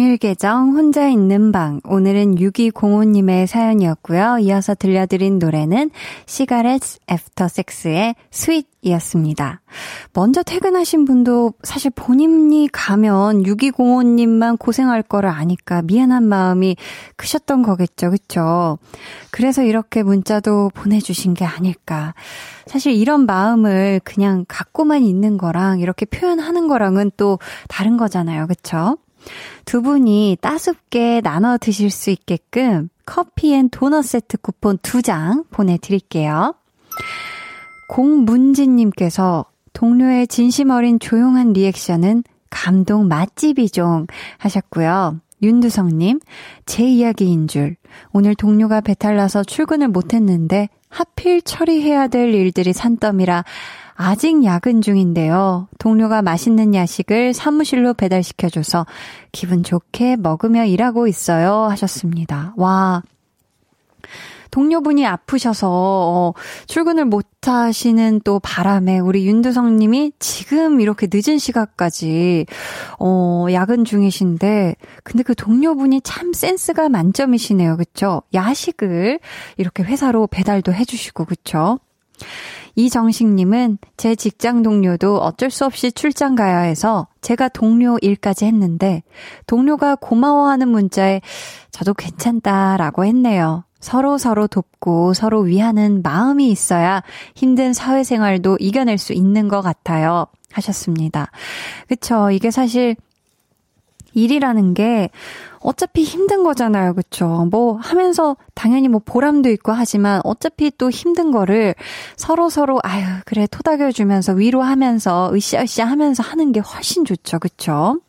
비밀 계정 혼자 있는 방 오늘은 6205님의 사연이었고요. 이어서 들려드린 노래는 시가렛 애프터 섹스의 스윗이었습니다. 먼저 퇴근하신 분도 사실 본인이 가면 6205님만 고생할 거를 아니까 미안한 마음이 크셨던 거겠죠. 그쵸? 그래서 이렇게 문자도 보내주신 게 아닐까. 사실 이런 마음을 그냥 갖고만 있는 거랑 이렇게 표현하는 거랑은 또 다른 거잖아요. 그쵸? 두 분이 따숩게 나눠 드실 수 있게끔 커피 and 도넛 세트 쿠폰 두장 보내드릴게요. 공문진님께서 동료의 진심 어린 조용한 리액션은 감동 맛집이종 하셨고요. 윤두성님, 제 이야기인 줄. 오늘 동료가 배탈 나서 출근을 못했는데 하필 처리해야 될 일들이 산더미라 아직 야근 중인데요. 동료가 맛있는 야식을 사무실로 배달시켜줘서 기분 좋게 먹으며 일하고 있어요. 하셨습니다. 와. 동료분이 아프셔서 어, 출근을 못 하시는 또 바람에 우리 윤두성 님이 지금 이렇게 늦은 시각까지 어, 야근 중이신데 근데 그 동료분이 참 센스가 만점이시네요. 그쵸? 야식을 이렇게 회사로 배달도 해 주시고 그쵸? 이정식님은 제 직장 동료도 어쩔 수 없이 출장 가야 해서 제가 동료 일까지 했는데 동료가 고마워하는 문자에 저도 괜찮다라고 했네요. 서로 서로 돕고 서로 위하는 마음이 있어야 힘든 사회생활도 이겨낼 수 있는 것 같아요. 하셨습니다. 그쵸. 이게 사실 일이라는 게 어차피 힘든 거잖아요. 그쵸? 뭐 하면서 당연히 뭐 보람도 있고 하지만 어차피 또 힘든 거를 서로 서로, 아유, 그래, 토닥여주면서 위로하면서, 으쌰으쌰 하면서 하는 게 훨씬 좋죠. 그쵸?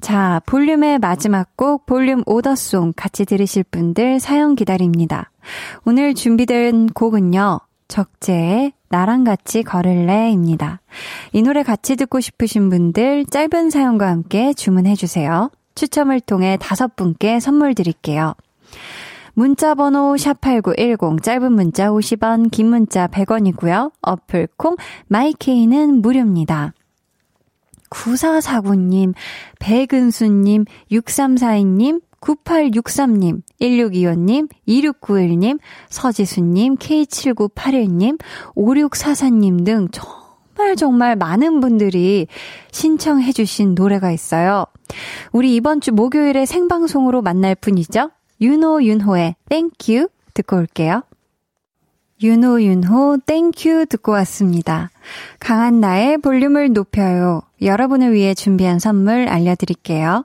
자, 볼륨의 마지막 곡, 볼륨 오더송 같이 들으실 분들 사연 기다립니다. 오늘 준비된 곡은요, 적재의 나랑 같이 걸을래 입니다. 이 노래 같이 듣고 싶으신 분들 짧은 사연과 함께 주문해 주세요. 추첨을 통해 다섯 분께 선물 드릴게요. 문자 번호 샵8910 짧은 문자 50원 긴 문자 100원이고요. 어플 콩 마이케이는 무료입니다. 9449님, 백은수님, 6342님, 9863님, 1625님, 2691님, 서지수님, K7981님, 5644님 등 정말 정말 많은 분들이 신청해주신 노래가 있어요. 우리 이번 주 목요일에 생방송으로 만날 분이죠? 유노윤호의 Thank U 듣고 올게요. 유노윤호 Thank U 듣고 왔습니다. 강한나의 볼륨을 높여요. 여러분을 위해 준비한 선물 알려드릴게요.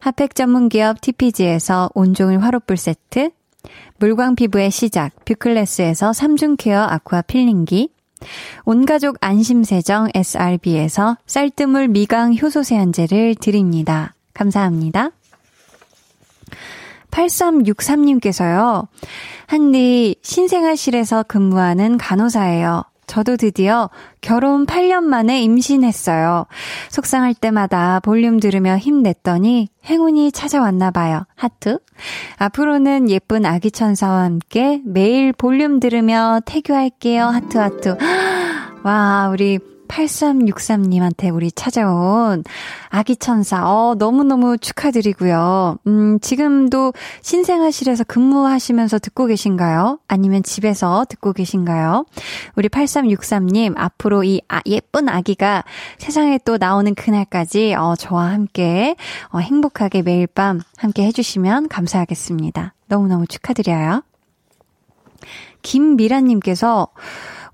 핫팩 전문 기업 TPG에서 온종일 화롯불 세트, 물광 피부의 시작 뷰클래스에서 3중 케어 아쿠아 필링기, 온가족 안심세정 SRB에서 쌀뜨물 미강 효소 세안제를 드립니다. 감사합니다. 8363님께서요. 한디 신생아실에서 근무하는 간호사예요. 저도 드디어 결혼 8년 만에 임신했어요. 속상할 때마다 볼륨 들으며 힘냈더니 행운이 찾아왔나 봐요. 하트. 앞으로는 예쁜 아기 천사와 함께 매일 볼륨 들으며 태교할게요. 하트 하트. [gasps] 와, 우리 8363님한테 우리 찾아온 아기 천사, 어, 너무너무 축하드리고요. 음, 지금도 신생아실에서 근무하시면서 듣고 계신가요? 아니면 집에서 듣고 계신가요? 우리 8363님, 앞으로 이 아, 예쁜 아기가 세상에 또 나오는 그날까지, 어, 저와 함께, 어, 행복하게 매일 밤 함께 해주시면 감사하겠습니다. 너무너무 축하드려요. 김미라님께서,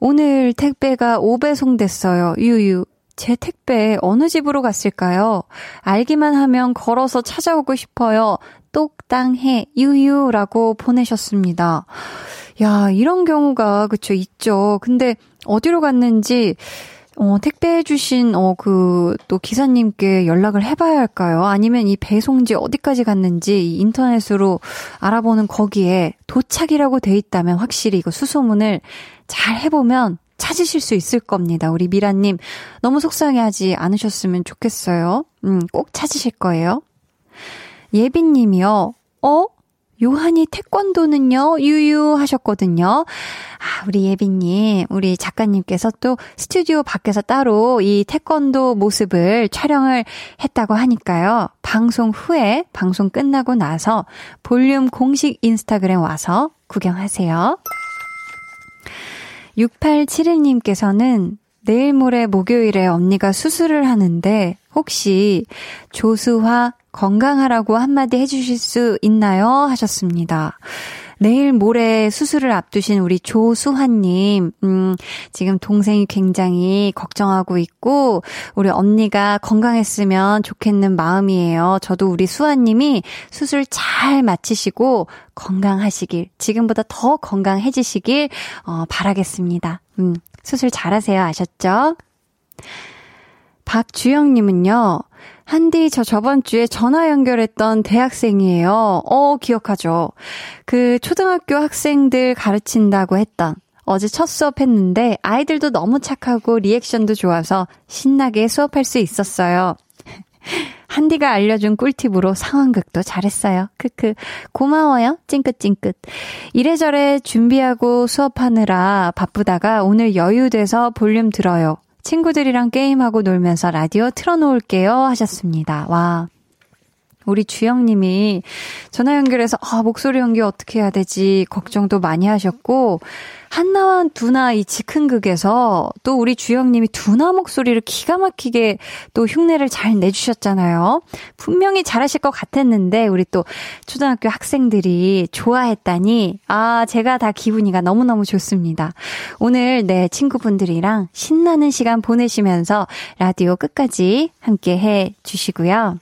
오늘 택배가 5배송 됐어요. 유유. 제 택배 어느 집으로 갔을까요? 알기만 하면 걸어서 찾아오고 싶어요. 똑땅해 유유라고 보내셨습니다. 야, 이런 경우가 그쵸 있죠. 근데 어디로 갔는지 어, 택배해주신, 어, 그, 또 기사님께 연락을 해봐야 할까요? 아니면 이 배송지 어디까지 갔는지 인터넷으로 알아보는 거기에 도착이라고 돼 있다면 확실히 이거 수소문을 잘 해보면 찾으실 수 있을 겁니다. 우리 미라님, 너무 속상해 하지 않으셨으면 좋겠어요. 음, 꼭 찾으실 거예요. 예빈님이요, 어? 요한이 태권도는요, 유유 하셨거든요. 아, 우리 예빈님, 우리 작가님께서 또 스튜디오 밖에서 따로 이 태권도 모습을 촬영을 했다고 하니까요. 방송 후에, 방송 끝나고 나서 볼륨 공식 인스타그램 와서 구경하세요. 6871님께서는 내일 모레 목요일에 언니가 수술을 하는데 혹시 조수화 건강하라고 한마디 해주실 수 있나요? 하셨습니다. 내일 모레 수술을 앞두신 우리 조수환님, 음, 지금 동생이 굉장히 걱정하고 있고, 우리 언니가 건강했으면 좋겠는 마음이에요. 저도 우리 수환님이 수술 잘 마치시고 건강하시길, 지금보다 더 건강해지시길, 어, 바라겠습니다. 음, 수술 잘하세요. 아셨죠? 박주영님은요, 한디, 저 저번 주에 전화 연결했던 대학생이에요. 어, 기억하죠. 그 초등학교 학생들 가르친다고 했던 어제 첫 수업 했는데 아이들도 너무 착하고 리액션도 좋아서 신나게 수업할 수 있었어요. [laughs] 한디가 알려준 꿀팁으로 상황극도 잘했어요. 크크. 고마워요. 찡긋찡긋. 이래저래 준비하고 수업하느라 바쁘다가 오늘 여유돼서 볼륨 들어요. 친구들이랑 게임하고 놀면서 라디오 틀어놓을게요 하셨습니다. 와. 우리 주영님이 전화 연결해서 아, 목소리 연기 어떻게 해야 되지 걱정도 많이 하셨고 한나와 두나 이 즉흥극에서 또 우리 주영님이 두나 목소리를 기가 막히게 또 흉내를 잘 내주셨잖아요. 분명히 잘하실 것 같았는데 우리 또 초등학교 학생들이 좋아했다니 아 제가 다 기분이가 너무너무 좋습니다. 오늘 내 네, 친구분들이랑 신나는 시간 보내시면서 라디오 끝까지 함께 해 주시고요.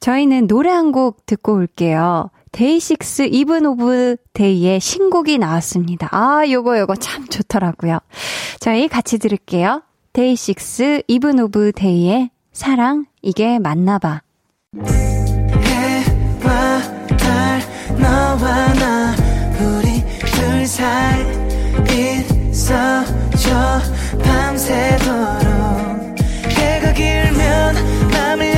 저희는 노래 한 곡 듣고 올게요. DAY6 Even of Day의 신곡이 나왔습니다. 아, 요거 요거 참 좋더라고요. 저희 같이 들을게요. DAY6 Even of Day의 사랑 이게 맞나 봐. 해와 달 너와 나 우리 둘 사이 있어줘 밤새도록 해가 길면 맘을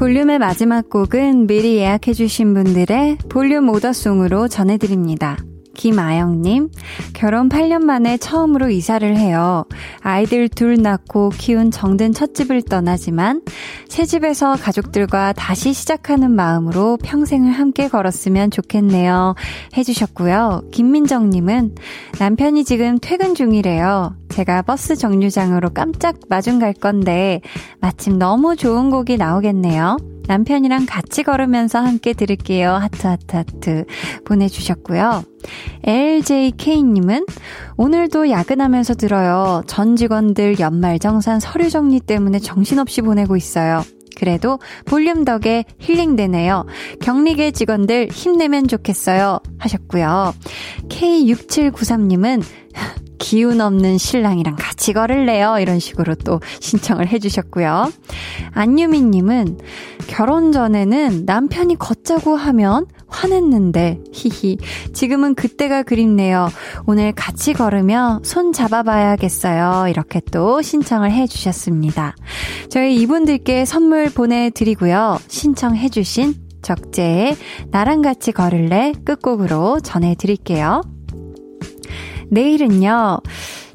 볼륨의 마지막 곡은 미리 예약해주신 분들의 볼륨 오더송으로 전해드립니다. 김아영님, 결혼 8년 만에 처음으로 이사를 해요. 아이들 둘 낳고 키운 정든 첫집을 떠나지만 새 집에서 가족들과 다시 시작하는 마음으로 평생을 함께 걸었으면 좋겠네요. 해주셨고요. 김민정님은 남편이 지금 퇴근 중이래요. 제가 버스 정류장으로 깜짝 마중 갈 건데 마침 너무 좋은 곡이 나오겠네요. 남편이랑 같이 걸으면서 함께 들을게요. 하트, 하트, 하트 보내주셨고요. LJK님은 오늘도 야근하면서 들어요. 전 직원들 연말 정산 서류 정리 때문에 정신없이 보내고 있어요. 그래도 볼륨 덕에 힐링되네요. 격리계 직원들 힘내면 좋겠어요. 하셨고요. K6793님은 기운 없는 신랑이랑 같이 걸을래요? 이런 식으로 또 신청을 해주셨고요. 안유미님은 결혼 전에는 남편이 걷자고 하면 화냈는데, 히히. 지금은 그때가 그립네요. 오늘 같이 걸으며 손 잡아봐야겠어요. 이렇게 또 신청을 해주셨습니다. 저희 이분들께 선물 보내드리고요. 신청해주신 적재의 나랑 같이 걸을래 끝곡으로 전해드릴게요. 내일은요,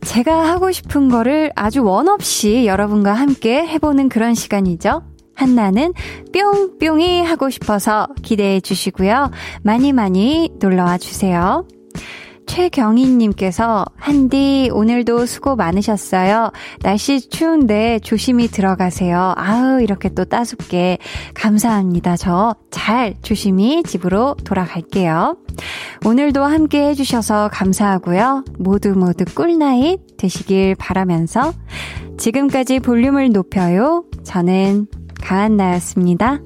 제가 하고 싶은 거를 아주 원 없이 여러분과 함께 해보는 그런 시간이죠. 한나는 뿅뿅이 하고 싶어서 기대해 주시고요. 많이 많이 놀러와 주세요. 최경희님께서 한디 오늘도 수고 많으셨어요. 날씨 추운데 조심히 들어가세요. 아우 이렇게 또 따숩게 감사합니다. 저 잘 조심히 집으로 돌아갈게요. 오늘도 함께 해주셔서 감사하고요. 모두 모두 꿀나잇 되시길 바라면서 지금까지 볼륨을 높여요. 저는 강한나였습니다.